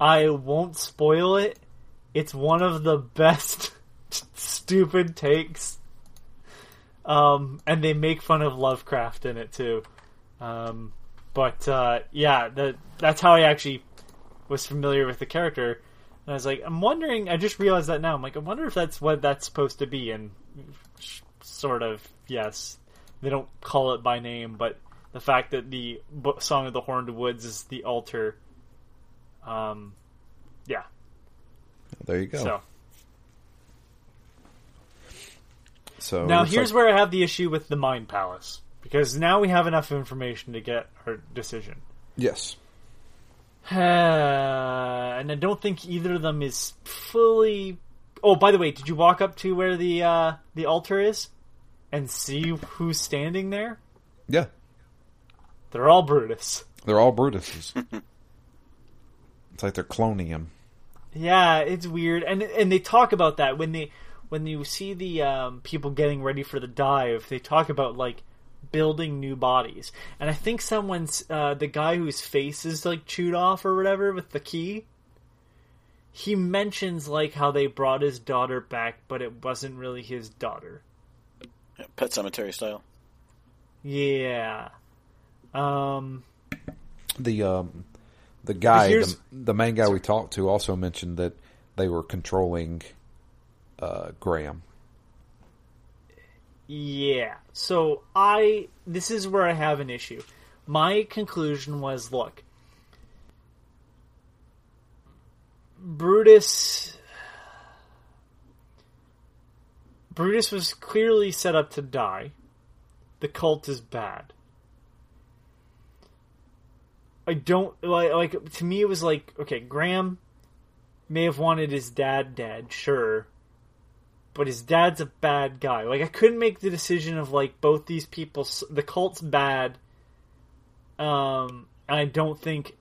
I won't spoil it. It's one of the best stupid takes. Um, and they make fun of Lovecraft in it too. Um, but uh, yeah, that that's how I actually was familiar with the character. And I was like, I'm wondering. I just realized that now. I'm like, I wonder if that's what that's supposed to be. And sort of, yes, they don't call it by name, but the fact that the Song of the Horned Woods is the altar. Um, yeah. There you go. So So now here's like- where I have the issue with the Mind Palace because now we have enough information to get our decision. yes. and I don't think either of them is fully. Oh, by the way, did you walk up to where the uh, the altar is and see who's standing there? Yeah. They're all Brutus. They're all Brutuses. it's like they're cloning him. Yeah, it's weird, and and they talk about that when they when you see the um, people getting ready for the dive. They talk about like building new bodies, and I think someone's uh, the guy whose face is like chewed off or whatever with the key. He mentions like how they brought his daughter back, but it wasn't really his daughter. Yeah, Pet Cemetery style. Yeah. Um. The um, the guy, the, the main guy we talked to, also mentioned that they were controlling uh, Graham. Yeah. So I this is where I have an issue. My conclusion was look. Brutus Brutus was clearly set up to die. The cult is bad. I don't like like to me it was like okay, Graham may have wanted his dad dead, sure but his dad's a bad guy. Like I couldn't make the decision of like both these people. The cult's bad. Um, I don't think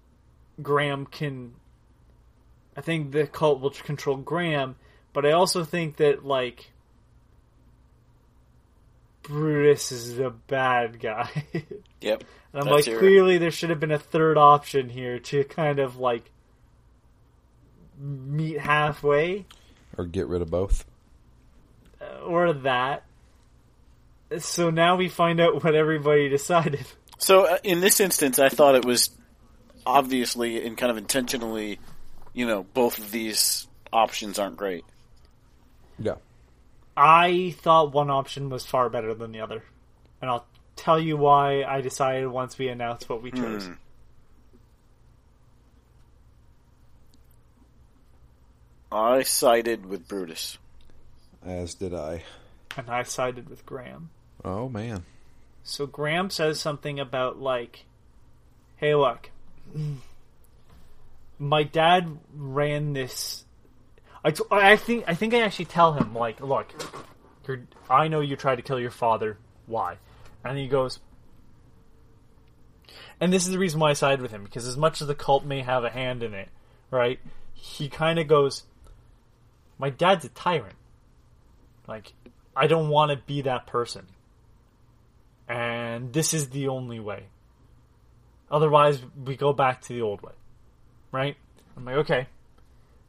Graham can. I think the cult will control Graham, but I also think that like Brutus is the bad guy. Yep. And I'm like, your- clearly there should have been a third option here to kind of like meet halfway Or get rid of both. or that. So now we find out what everybody decided. So uh, in this instance, I thought it was obviously and kind of intentionally, you know, both of these options aren't great. Yeah. I thought one option was far better than the other. And I'll tell you why I decided once we announce what we chose. Hmm. I sided with Brutus. As did I. And I sided with Graham. Oh man. So Graham says something about like, "Hey, look, my dad ran this. I, t- I think I think I actually tell him like, look, I know you tried to kill your father. Why? And he goes, and this is the reason why I sided with him because as much as the cult may have a hand in it, right? He kind of goes, my dad's a tyrant. Like, I don't want to be that person and this is the only way. Otherwise, we go back to the old way, right? I'm like, okay.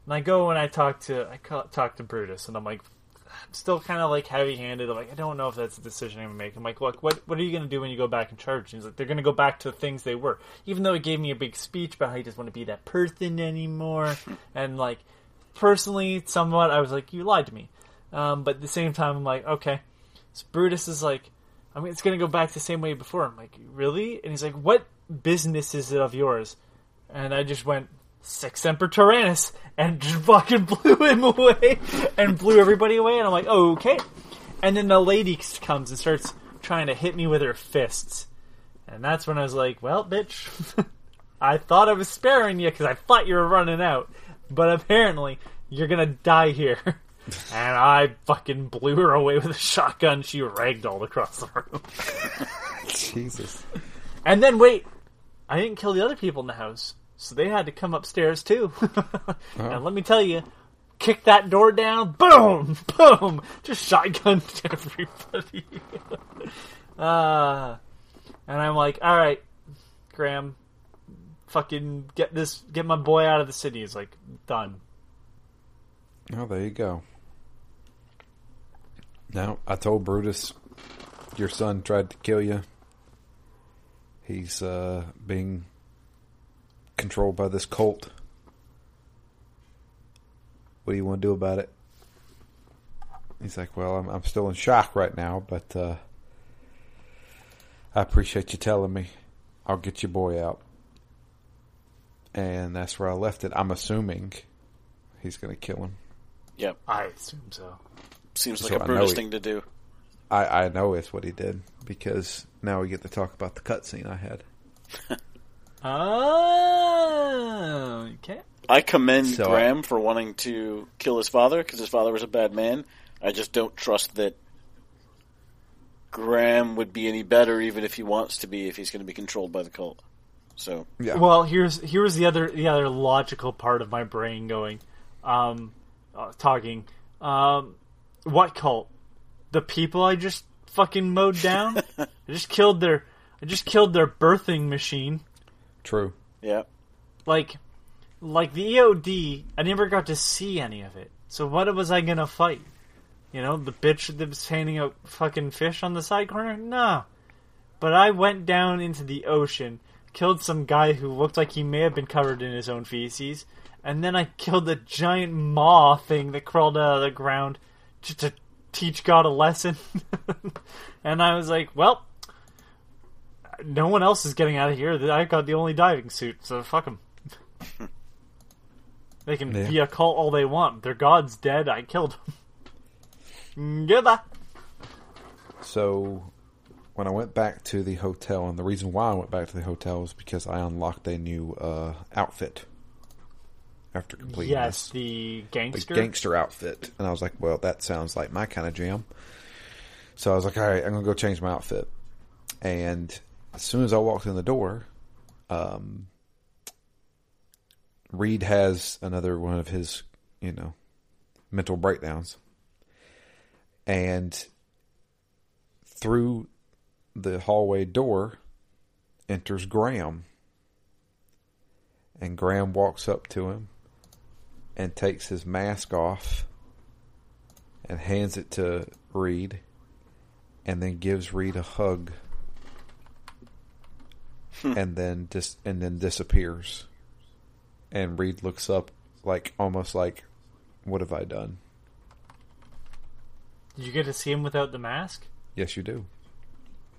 And I go and I talk to I talk to Brutus, and I'm like, I'm still kind of like heavy-handed. I'm like, I don't know if that's a decision I'm gonna make. I'm like, look, what what are you gonna do when you go back in charge? And he's like, they're gonna go back to the things they were. Even though he gave me a big speech about how he doesn't want to be that person anymore, and like, personally, somewhat, I was like, you lied to me. Um, but at the same time, I'm like, okay. So Brutus is like, I mean, it's going to go back the same way before. I'm like, really? And he's like, what business is it of yours? And I just went, Sic semper tyrannis, and just fucking blew him away, and blew everybody away. And I'm like, oh, okay. And then the lady comes and starts trying to hit me with her fists. And that's when I was like, well, bitch, I thought I was sparing you because I thought you were running out. But apparently, you're going to die here. and I fucking blew her away with a shotgun. She ragdolled across the room. Jesus. And then wait, I didn't kill the other people in the house, so they had to come upstairs too. And let me tell you, kick that door down, boom, boom, just shotgunned everybody. uh, and I'm like, all right, Graham, fucking get this, get my boy out of the city. He's like, done. Oh, there you go. Now, I told Brutus, your son tried to kill you. He's uh, being controlled by this cult. What do you want to do about it? He's like, well, I'm, I'm still in shock right now, but uh, I appreciate you telling me. I'll get your boy out. And that's where I left it. I'm assuming he's going to kill him. Yep. I assume so. Seems like So a I know Brutus thing to do. I, I know it's what he did because now we get to talk about the cutscene I had. Oh, okay. I commend So, Graham for wanting to kill his father because his father was a bad man. I just don't trust that Graham would be any better, even if he wants to be, if he's going to be controlled by the cult. So Yeah. Well, here's here's the other the other logical part of my brain going, um, uh, talking. Um, what cult? The people I just fucking mowed down. I just killed their I just killed their birthing machine. True. yeah, Like, like the EOD. I never got to see any of it. So what was I gonna fight? You know, the bitch that was handing out fucking fish on the side corner? No. But I went down into the ocean, killed some guy who looked like he may have been covered in his own feces, and then I killed a giant maw thing that crawled out of the ground just to teach God a lesson. and I was like, well, no one else is getting out of here. I've got the only diving suit, so fuck them. they can Yeah. be a cult all they want. Their god's dead. I killed them. Goodbye. So when I went back to the hotel, and the reason why I went back to the hotel was because I unlocked a new uh, outfit after completing Yes, this. the The gangster. gangster outfit. And I was like, well, that sounds like my kind of jam. So I was like, all right, I'm going to go change my outfit. And as soon as I walked in the door, um, Reed has another one of his, you know, mental breakdowns. And through the hallway door enters Graham. And Graham walks up to him and takes his mask off and hands it to Reed and then gives Reed a hug and then dis- and then disappears. And Reed looks up like almost like what have I done? Did you get to see him without the mask? Yes, you do.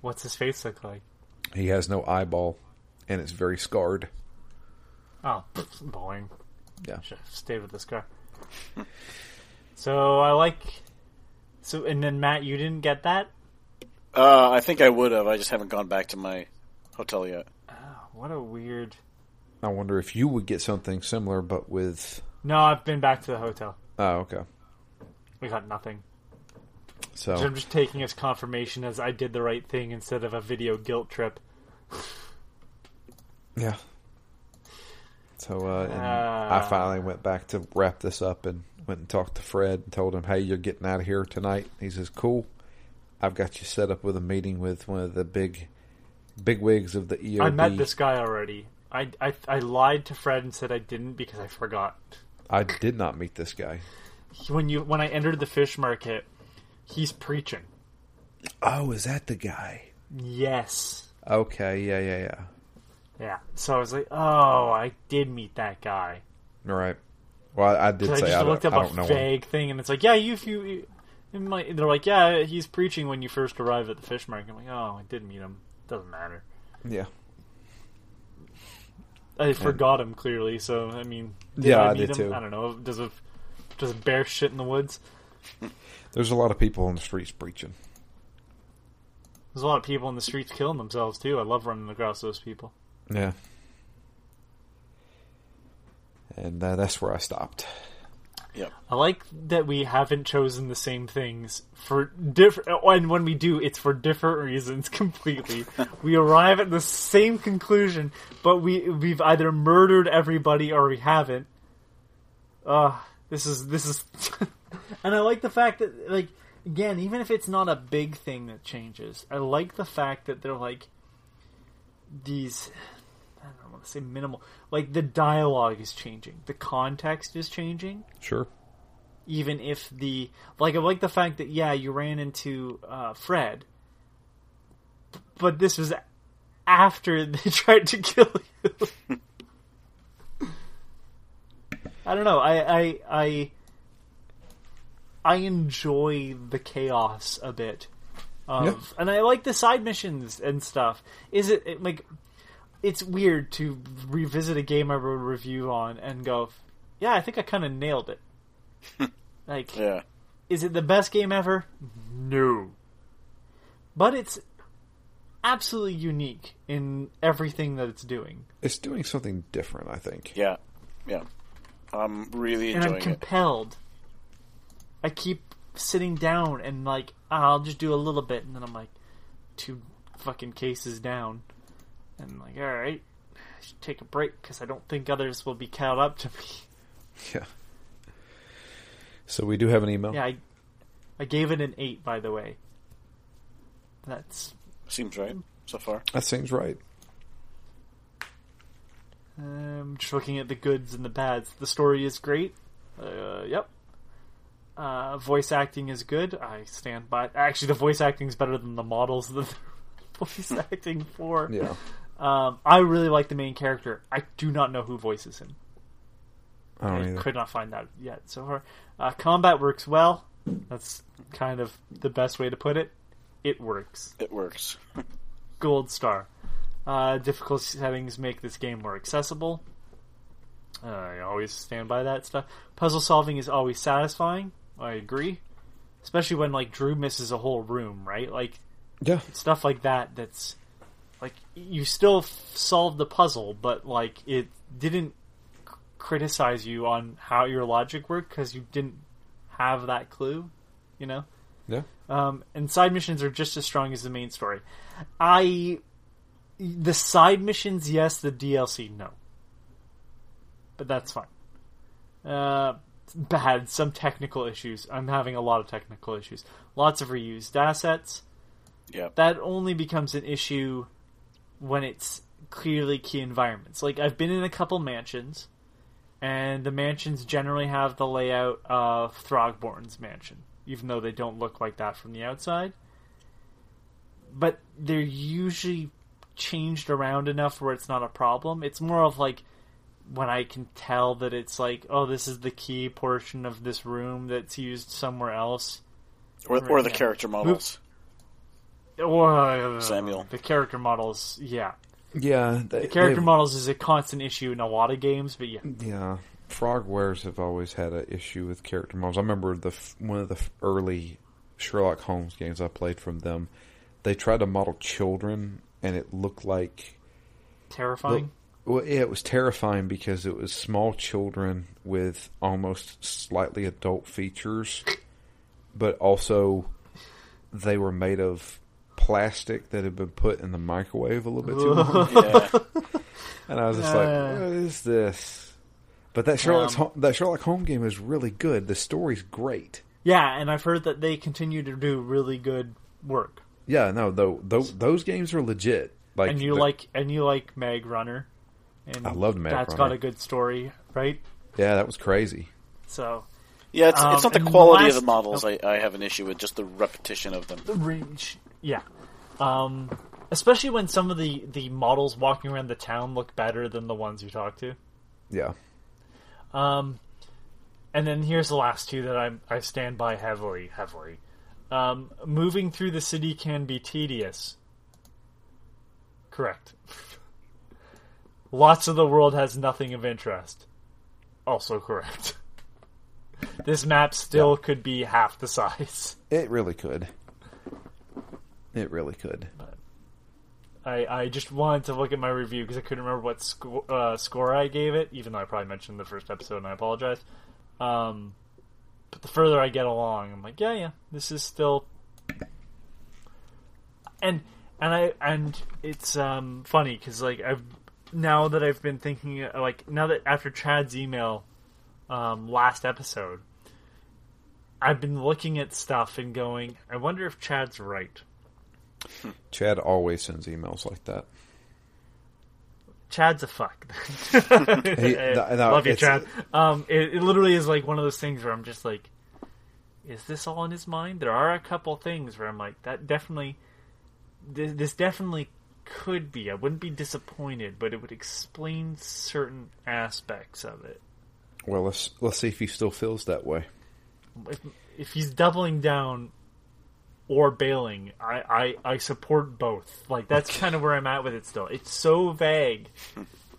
What's his face look like? He has no eyeball and it's very scarred. Oh, boring. Yeah. Should have stayed with this car. so I like. So and then Matt, you didn't get that. uh, I think I would have. I just haven't gone back to my hotel yet. What a weird. I wonder if you would get something similar but with No, I've been back to the hotel. Oh, okay. We got nothing. So So I'm just taking as confirmation as I did the right thing instead of a video guilt trip. Yeah. So uh, and I Ah. finally went back to wrap this up and went and talked to Fred and told him, "Hey, you're getting out of here tonight." He says, "Cool. I've got you set up with a meeting with one of the big, big wigs of the EOD." I met this guy already. I, I I lied to Fred and said I didn't because I forgot. I did not meet this guy. When you when I entered the fish market, he's preaching. Oh, is that the guy? Yes. Okay, yeah, yeah, yeah. Yeah. So I was like, oh, I did meet that guy. All right. Well, I, I did 'Cause I just I looked don't, up I a know him. vague thing, and it's like, yeah, you, if you, you might, they're like, yeah, he's preaching when you first arrive at the fish market. I'm like, oh, I did meet him. Doesn't matter. Yeah, I forgot him clearly, so I mean, Yeah, I I did him? too. I don't know. Does a does a bear shit in the woods? there's a lot of people on the streets preaching. There's a lot of people in the streets killing themselves too. I love running across those people. Yeah. And uh, that's where I stopped. Yep. I like that we haven't chosen the same things for different. And when we do, it's for different reasons completely. we arrive at the same conclusion, but we we've either murdered everybody or we haven't. Uh this is this is, and I like the fact that like again, even if it's not a big thing that changes, I like the fact that they're like these. I don't want to say minimal. Like the dialogue is changing, the context is changing Sure. even if the like I like the fact that yeah you ran into uh, Fred, but this was after they tried to kill you. I don't know. I I I I enjoy the chaos a bit. Of, Yeah. and I like the side missions and stuff. Is it, it like it's weird to revisit a game I wrote a review on and go, yeah, I think I kind of nailed it. like, Yeah. is it the best game ever? No. But it's absolutely unique in everything that it's doing. It's doing something different, I think. Yeah. Yeah. I'm really And I'm enjoying it. compelled. I keep sitting down and like, "Ah, I'll just do a little bit, and then I'm like, two fucking cases down. And I'm like, alright, I should take a break because I don't think others will be caught up to me. Yeah. So we do have an email. Yeah, I, I gave it an 8, by the way. That's Seems right so far. That seems right. Um, just looking at the goods and the bads. The story is great. Uh, yep. Uh, voice acting is good. I stand by. Actually, the voice acting is better than the models that they're voice acting for. Yeah. Um, I really like the main character. I do not know who voices him. I don't I could not find that yet so far. Uh, combat works well. That's kind of the best way to put it. It works. It works. gold star. Uh, difficult settings make this game more accessible. Uh, I always stand by that stuff. Puzzle solving is always satisfying. I agree, especially when like Drew misses a whole room, right? Like Yeah. stuff like that. That's like you still f- solved the puzzle, but like it didn't c- criticize you on how your logic worked because you didn't have that clue. You know. Yeah. Um, and side missions are just as strong as the main story. I, the side missions, yes. The DLC, no. But that's fine. Uh, bad. Some technical issues. I'm having a lot of technical issues. Lots of reused assets. Yeah. That only becomes an issue when it's clearly key environments. Like I've been in a couple mansions, and the mansions generally have the layout of Throgmorton's mansion, even though they don't look like that from the outside. But they're usually changed around enough where it's not a problem. It's more of like when I can tell that it's like, oh, this is the key portion of this room that's used somewhere else. Or, or the Yeah. character models. Or uh, Samuel. the character models, yeah. Yeah. They, The character models is a constant issue in a lot of games, but yeah, Yeah, Frogwares have always had an issue with character models. I remember the one of the early Sherlock Holmes games I played from them. They tried to model children, and it looked like terrifying. well, yeah, it was terrifying because it was small children with almost slightly adult features, but also they were made of plastic that had been put in the microwave a little bit too long. Yeah. And I was just Uh. like, "What is this?" But that Sherlock Um, that Sherlock Holmes game is really good. The story's great. yeah, and I've heard that they continue to do really good work. Yeah, no, though those, those games are legit. Like and you like and you like Magrunner, and I loved Mag That's Runner. got a good story, right? yeah, that was crazy. So Yeah, it's, Um, it's not the and the quality of the models I, I have an issue with, just the repetition of them. the range, yeah. Um, especially when some of the the models walking around the town look better than the ones you talk to. Yeah, Um, and then here's the last two that I I stand by heavily, heavily. Um, moving through the city can be tedious. Correct. Lots of the world has nothing of interest. Also correct. this map still could be half the size. it really could. It really could. I, I just wanted to look at my review because I couldn't remember what sco- uh, score I gave it, even though I probably mentioned the first episode, and I apologize. Um, but the further I get along, I'm like, yeah, yeah, this is still. And and I and it's um funny because like I've now that I've been thinking like now that after Chad's email um, last episode, I've been looking at stuff and going, I wonder if Chad's right. Chad always sends emails like that. Chad's a fuck. He- no, no, love you, Chad. Um, it, it literally is like one of those things where I'm just like, is this all in his mind? There are a couple things where I'm like, that definitely, this, this definitely could be. I wouldn't be disappointed, but it would explain certain aspects of it. Well, let's let's see if he still feels that way. if, if he's doubling down or bailing, I, I, I support both. Like that's kind of where I'm at with it still. It's so vague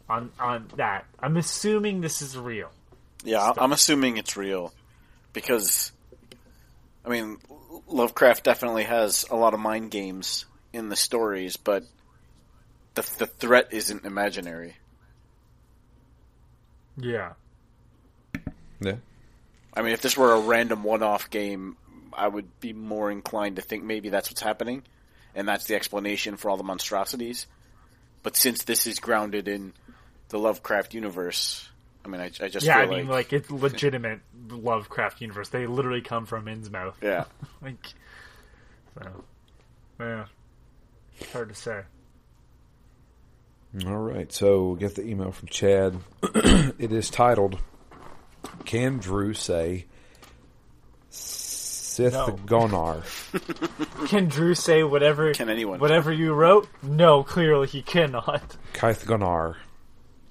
on on that. I'm assuming this is real. Yeah, I- I'm assuming it's real because, I mean, Lovecraft definitely has a lot of mind games in the stories, but the the threat isn't imaginary. Yeah. Yeah. I mean, if this were a random one-off game, I would be more inclined to think maybe that's what's happening, and that's the explanation for all the monstrosities. But since this is grounded in the Lovecraft universe, I mean, I, I just Yeah, I feel mean like it's legitimate Lovecraft universe. They literally come from Innsmouth. yeah, Like so yeah. It's hard to say. All right. So we'll get the email from Chad. it is titled "Can Drew say Sith No. Gonar?" Can Drew say whatever Can anyone? whatever you wrote? No, clearly he cannot. Kaith Gonar.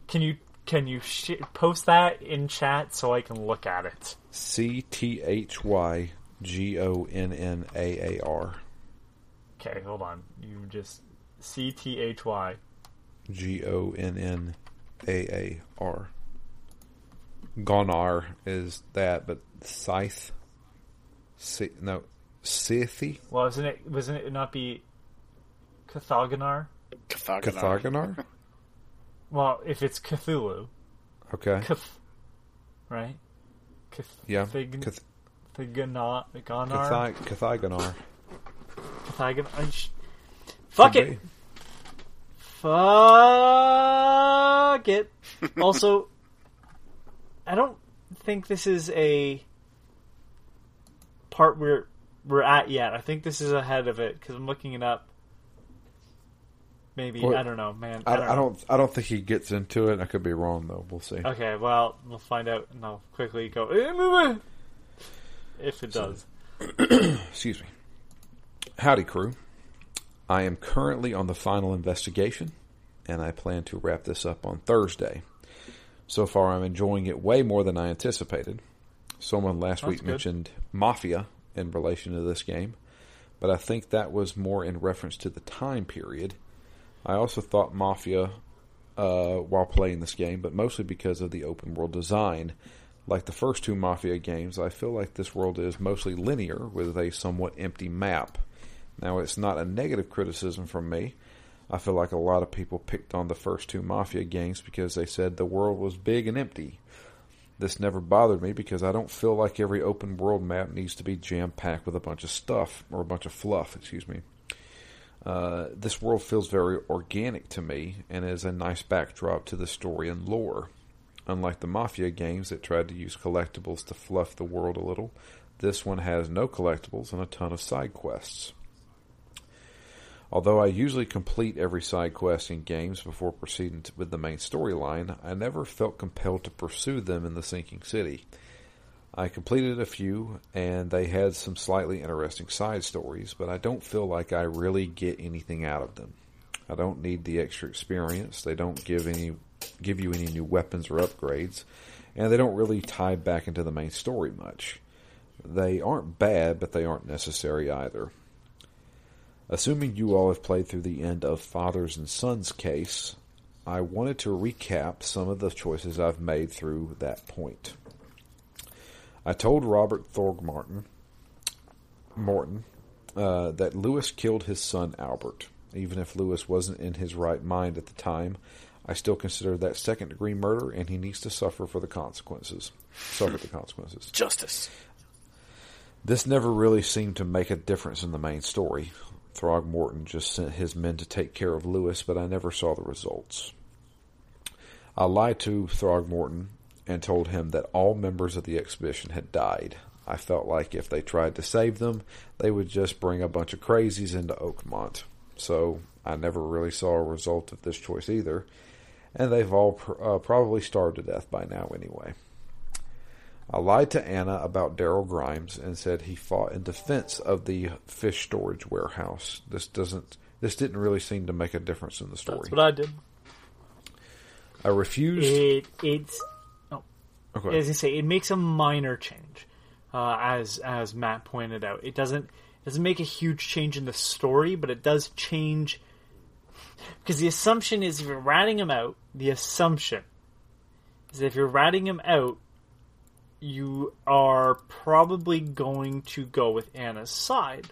Can you can you sh- post that in chat so I can look at it? C T H Y G O N N A A R. Okay, hold on. You just C T H Y. G O N N A A R. Gonar is that, but Scythe. Si- no, Sithy? Well, isn't it? Wasn't it not be Cathagonar? Cathagonar. Cathagonar? Well, if it's Cthulhu, Okay. Cath, right? Cath, Yeah. Thig- Cath- Thigana- Ganar? Cathi- Cathagonar. Sh- Fuck Could it. Fuck it. also, I don't think this is a part we're we're at yet. I think this is ahead of it because I'm looking it up. Maybe Well, I don't know, man. I, don't I don't. I don't think he gets into it. I could be wrong though. We'll see. Okay, well, we'll find out, and I'll quickly go "Eh, if it does. Excuse me. Howdy, crew. I am currently on the final investigation, and I plan to wrap this up on Thursday. So far, I'm enjoying it way more than I anticipated. Someone last That's week good. mentioned Mafia in relation to this game, but I think that was more in reference to the time period. I also thought Mafia uh, while playing this game, but mostly because of the open world design. Like the first two Mafia games, I feel like this world is mostly linear with a somewhat empty map. Now, it's not a negative criticism from me. I feel like a lot of people picked on the first two Mafia games because they said the world was big and empty. This never bothered me because I don't feel like every open world map needs to be jam packed with a bunch of stuff or a bunch of fluff, excuse me. Uh, this world feels very organic to me and is a nice backdrop to the story and lore. Unlike the Mafia games that tried to use collectibles to fluff the world a little, this one has no collectibles and a ton of side quests. Although I usually complete every side quest in games before proceeding with the main storyline, I never felt compelled to pursue them in the sinking city. I completed a few, and they had some slightly interesting side stories, but I don't feel like I really get anything out of them. I don't need the extra experience. They don't give any give you any new weapons or upgrades, and they don't really tie back into the main story much. They aren't bad, but they aren't necessary either. Assuming you all have played through the end of Fathers and Sons case, I wanted to recap some of the choices I've made through that point. I told Robert Thorgmartin Morton uh, that Lewis killed his son Albert. Even if Lewis wasn't in his right mind at the time, I still consider that second degree murder, and he needs to suffer for the consequences. Suffer the consequences. Justice. This never really seemed to make a difference in the main story. Throgmorton just sent his men to take care of Lewis, but I never saw the results. I lied to Throgmorton and told him that all members of the expedition had died. I felt like if they tried to save them, they would just bring a bunch of crazies into Oakmont. So I never really saw a result of this choice either, and they've all pr- uh, probably starved to death by now anyway. I lied to Anna about Daryl Grimes and said he fought in defense of the fish storage warehouse. This doesn't. This didn't really seem to make a difference in the story. That's what I did. I refused. It it's okay. as I say, it makes a minor change, uh, as as Matt pointed out. It doesn't it doesn't make a huge change in the story, but it does change because the assumption is if you're ratting him out, the assumption is if you're ratting him out, you are probably going to go with Anna's side,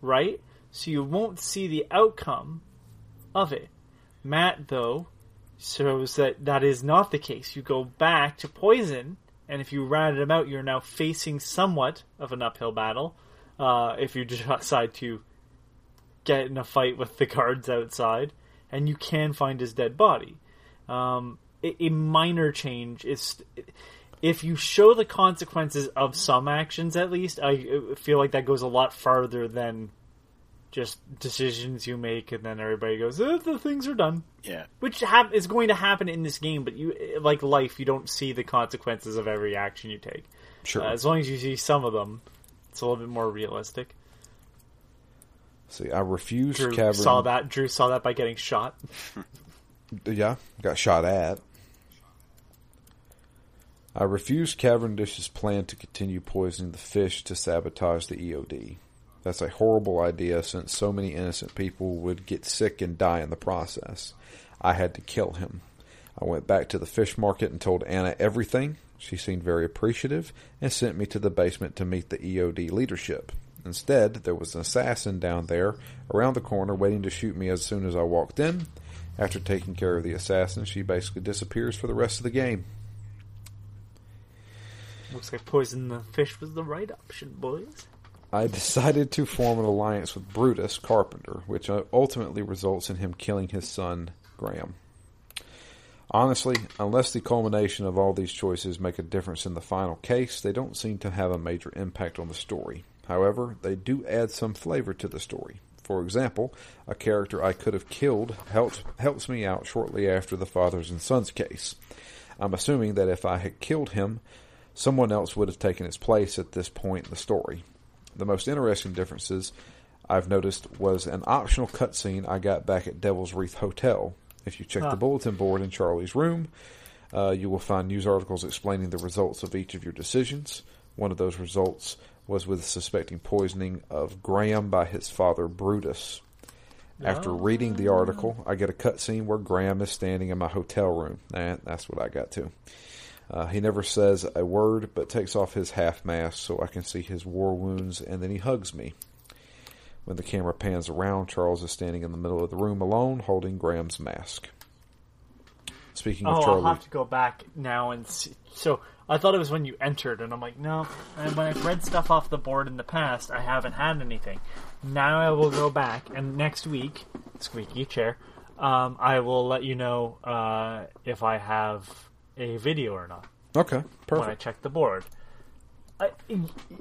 right? So you won't see the outcome of it. Matt, though, shows that that is not the case. You go back to Poison, and if you rat him out, you're now facing somewhat of an uphill battle. Uh, if you decide to get in a fight with the guards outside, and you can find his dead body. Um, a minor change is if you show the consequences of some actions, at least, I feel like that goes a lot farther than just decisions you make and then everybody goes, eh, the things are done. Yeah. Which hap- is going to happen in this game, but you like life, you don't see the consequences of every action you take. Sure. Uh, as long as you see some of them, it's a little bit more realistic. See, I refused Drew Cavern. saw that. Drew saw that by getting shot. Yeah, got shot at. I refused Cavendish's plan to continue poisoning the fish to sabotage the EOD. That's a horrible idea since so many innocent people would get sick and die in the process. I had to kill him. I went back to the fish market and told Anna everything. She seemed very appreciative and sent me to the basement to meet the EOD leadership. Instead, there was an assassin down there around the corner waiting to shoot me as soon as I walked in. After taking care of the assassin, she basically disappears for the rest of the game. Looks like poison the fish was the right option, boys. I decided to form an alliance with Brutus Carpenter, which uh, ultimately results in him killing his son, Graham. Honestly, unless the culmination of all these choices make a difference in the final case, they don't seem to have a major impact on the story. However, they do add some flavor to the story. For example, a character I could have killed helps helps me out shortly after the fathers and sons case. I'm assuming that if I had killed him, someone else would have taken his place at this point in the story. The most interesting differences I've noticed was an optional cutscene I got back at Devil's Reef Hotel. If you check Huh. the bulletin board in Charlie's room, uh, you will find news articles explaining the results of each of your decisions. One of those results was with suspecting poisoning of Graham by his father Brutus. After Oh. reading the article, I get a cutscene where Graham is standing in my hotel room. And that's what I got too. Uh, he never says a word, but takes off his half mask so I can see his war wounds, and then he hugs me. When the camera pans around, Charles is standing in the middle of the room alone, holding Graham's mask. Speaking of Oh, I'll have to go back now and see. So I thought it was when you entered, and I'm like, no. And when I've read stuff off the board in the past, I haven't had anything. Now I will go back, and next week, squeaky chair, um, I will let you know uh, if I have a video or not okay, perfect. when I perfect. check the board. I,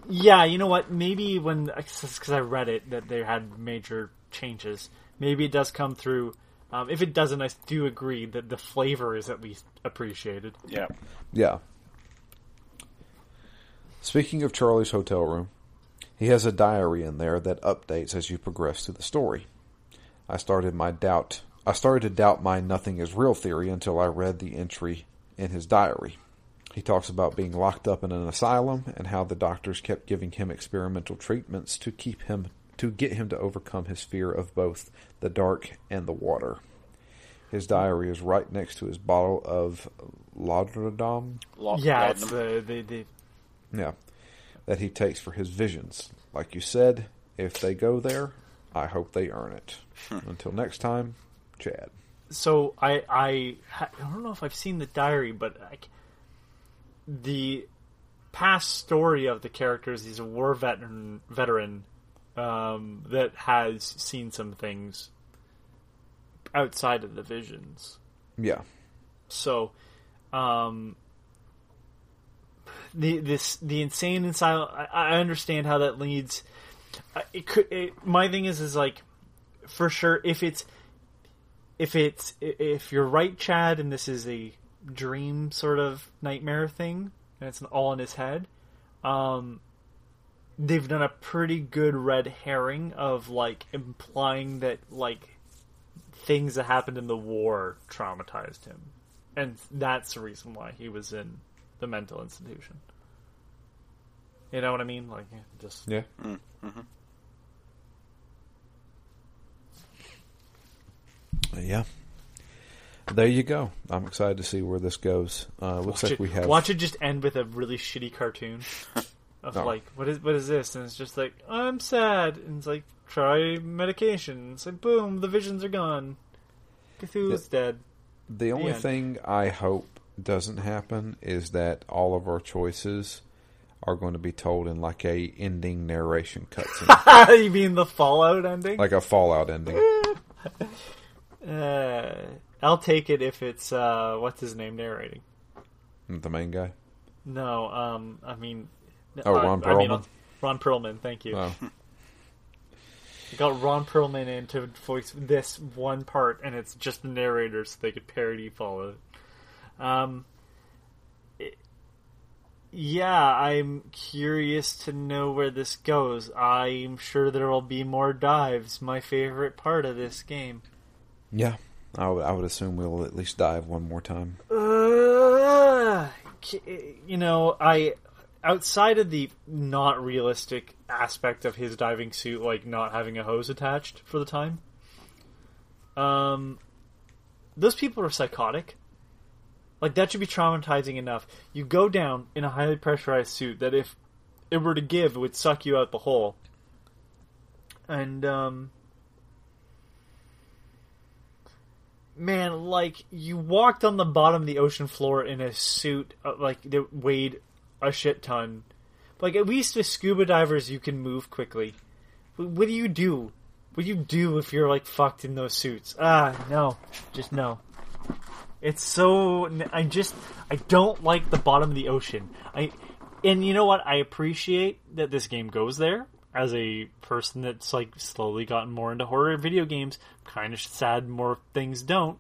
yeah, you know what? Maybe when because I read it that they had major changes. Maybe it does come through. Um, if it doesn't, I do agree that the flavor is at least appreciated. Yeah. Yeah. Speaking of Charlie's hotel room, he has a diary in there that updates as you progress through the story. I started my doubt. I started to doubt my nothing is real theory until I read the entry in his diary. He talks about being locked up in an asylum and how the doctors kept giving him experimental treatments to keep him to get him to overcome his fear of both the dark and the water. His diary is right next to his bottle of laudanum, yeah, it's the, the, the yeah, that he takes for his visions. Like you said, if they go there, I hope they earn it. Hmm. Until next time, Chad. So I I I don't know if I've seen the diary, but like the past story of the characters. He's a war veteran, veteran um, that has seen some things outside of the visions. Yeah. So, um, the this the insane and silent. I, I understand how that leads. It could. It, my thing is, is like, for sure, if it's, if it's, if you're right, Chad, and this is a dream sort of nightmare thing, and it's all in his head, um, they've done a pretty good red herring of like implying that like things that happened in the war traumatized him, and that's the reason why he was in the mental institution. You know what I mean? Like, yeah, just Yeah. Yeah. There you go. I'm excited to see where this goes. Uh, looks watch like it, we have. watch it just end with a really shitty cartoon of No. like, what is what is this? And it's just like, I'm sad, and it's like, try medication. It's like, boom, the visions are gone. Cthulhu's dead. The only end. thing I hope doesn't happen is that all of our choices are going to be told in like a ending narration cutscene, you mean the Fallout ending? like a Fallout ending. Uh, I'll take it if it's uh, what's his name narrating. The main guy. No, um, I mean, Oh, uh, Ron I mean, Perlman? Ron Perlman. Thank you. Oh, I got Ron Perlman in to voice this one part, and it's just the narrator, so they could parody Fallout. Um, it- yeah, I'm curious to know where this goes. I'm sure there will be more dives. My favorite part of this game. Yeah. I would, I would assume we'll at least dive one more time. Uh, you know, I outside of the not realistic aspect of his diving suit, like not having a hose attached for the time. Um, those people are psychotic. Like that should be traumatizing enough. You go down in a highly pressurized suit that if it were to give, it would suck you out the hole. And um, man, like you walked on the bottom of the ocean floor in a suit uh, like that weighed a shit ton. Like at least with scuba divers, you can move quickly. What, what do you do? What do you do if you're like fucked in those suits? Ah, no, just no. It's so I just I don't like the bottom of the ocean. I and you know what? I appreciate that this game goes there. As a person that's like slowly gotten more into horror video games, kind of sad more things don't.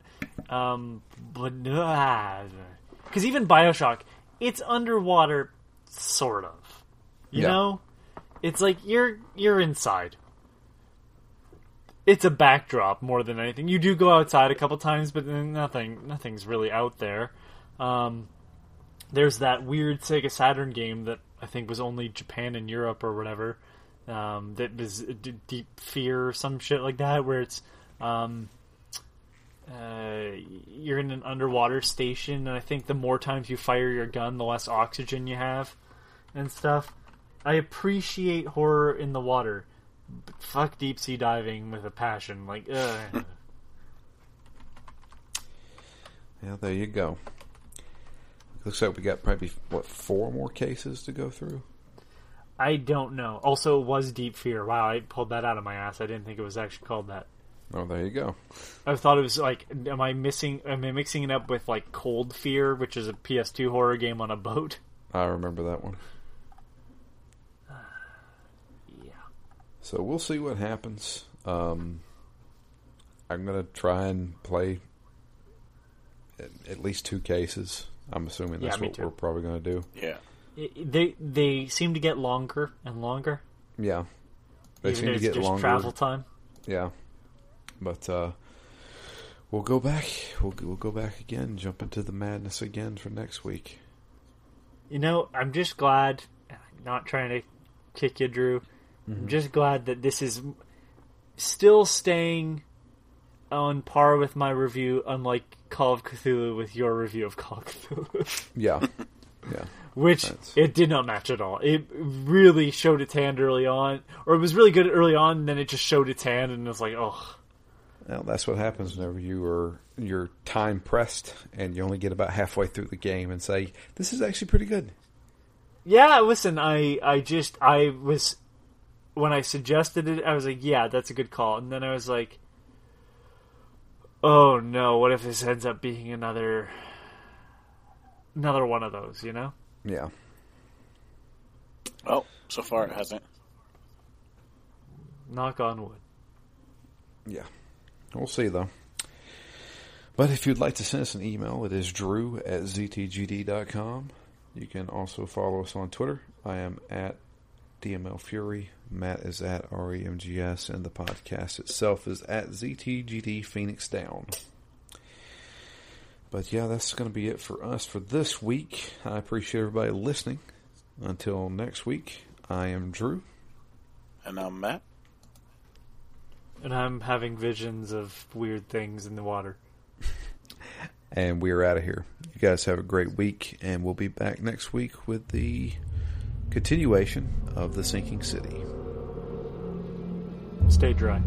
Um, but because even Bioshock, it's underwater, sort of. You Yeah. know, it's like you're you're inside. It's a backdrop more than anything. You do go outside a couple times, but nothing nothing's really out there. Um, there's that weird Sega Saturn game that I think was only Japan and Europe or whatever. Um, that D- Deep Fear or some shit like that, where it's um, uh, you're in an underwater station, and I think the more times you fire your gun, the less oxygen you have, and stuff. I appreciate horror in the water, but fuck deep sea diving with a passion. Like, ugh. Yeah, there you go. Looks like we got probably what four more cases to go through. I don't know. Also, it was Deep Fear. Wow, I pulled that out of my ass. I didn't think it was actually called that. Oh, there you go. I thought it was like, am I missing? Am I mixing it up with like Cold Fear, which is a PS2 horror game on a boat? I remember that one. Yeah. So we'll see what happens. Um, I'm gonna try and play at, at least two cases. I'm assuming that's Yeah, what too. we're probably gonna do. Yeah. It- they they seem to get longer and longer. Yeah, they even seem to it's get just longer. travel time. Yeah, but uh, we'll go back. We'll we'll go back again. Jump into the madness again for next week. You know, I'm just glad. Not trying to kick you, Drew. I'm just glad that this is still staying on par with my review, unlike Call of Cthulhu with your review of Call of Cthulhu, Yeah, yeah. Which That's- it did not match at all. It really showed its hand early on, or it was really good early on, and then it just showed its hand, and it was like, oh, Well, that's what happens whenever you are you're time pressed and you only get about halfway through the game and say this is actually pretty good. Yeah, listen, I I just I was when I suggested it, I was like, yeah, that's a good call, and then I was like, oh no, what if this ends up being another another one of those, you know? Yeah. Well, so far it hasn't. Knock on wood. Yeah. We'll see, though. But if you'd like to send us an email, it is drew at ztgd.com. You can also follow us on Twitter. I am at DML Fury. Matt is at REMGS, and the podcast itself is at ZTGD Phoenix Down. But yeah, that's going to be it for us for this week. I appreciate everybody listening. Until next week, I am Drew. And I'm Matt. And I'm having visions of weird things in the water. and we are out of here. You guys have a great week, and we'll be back next week with the continuation of The Sinking City. Stay dry.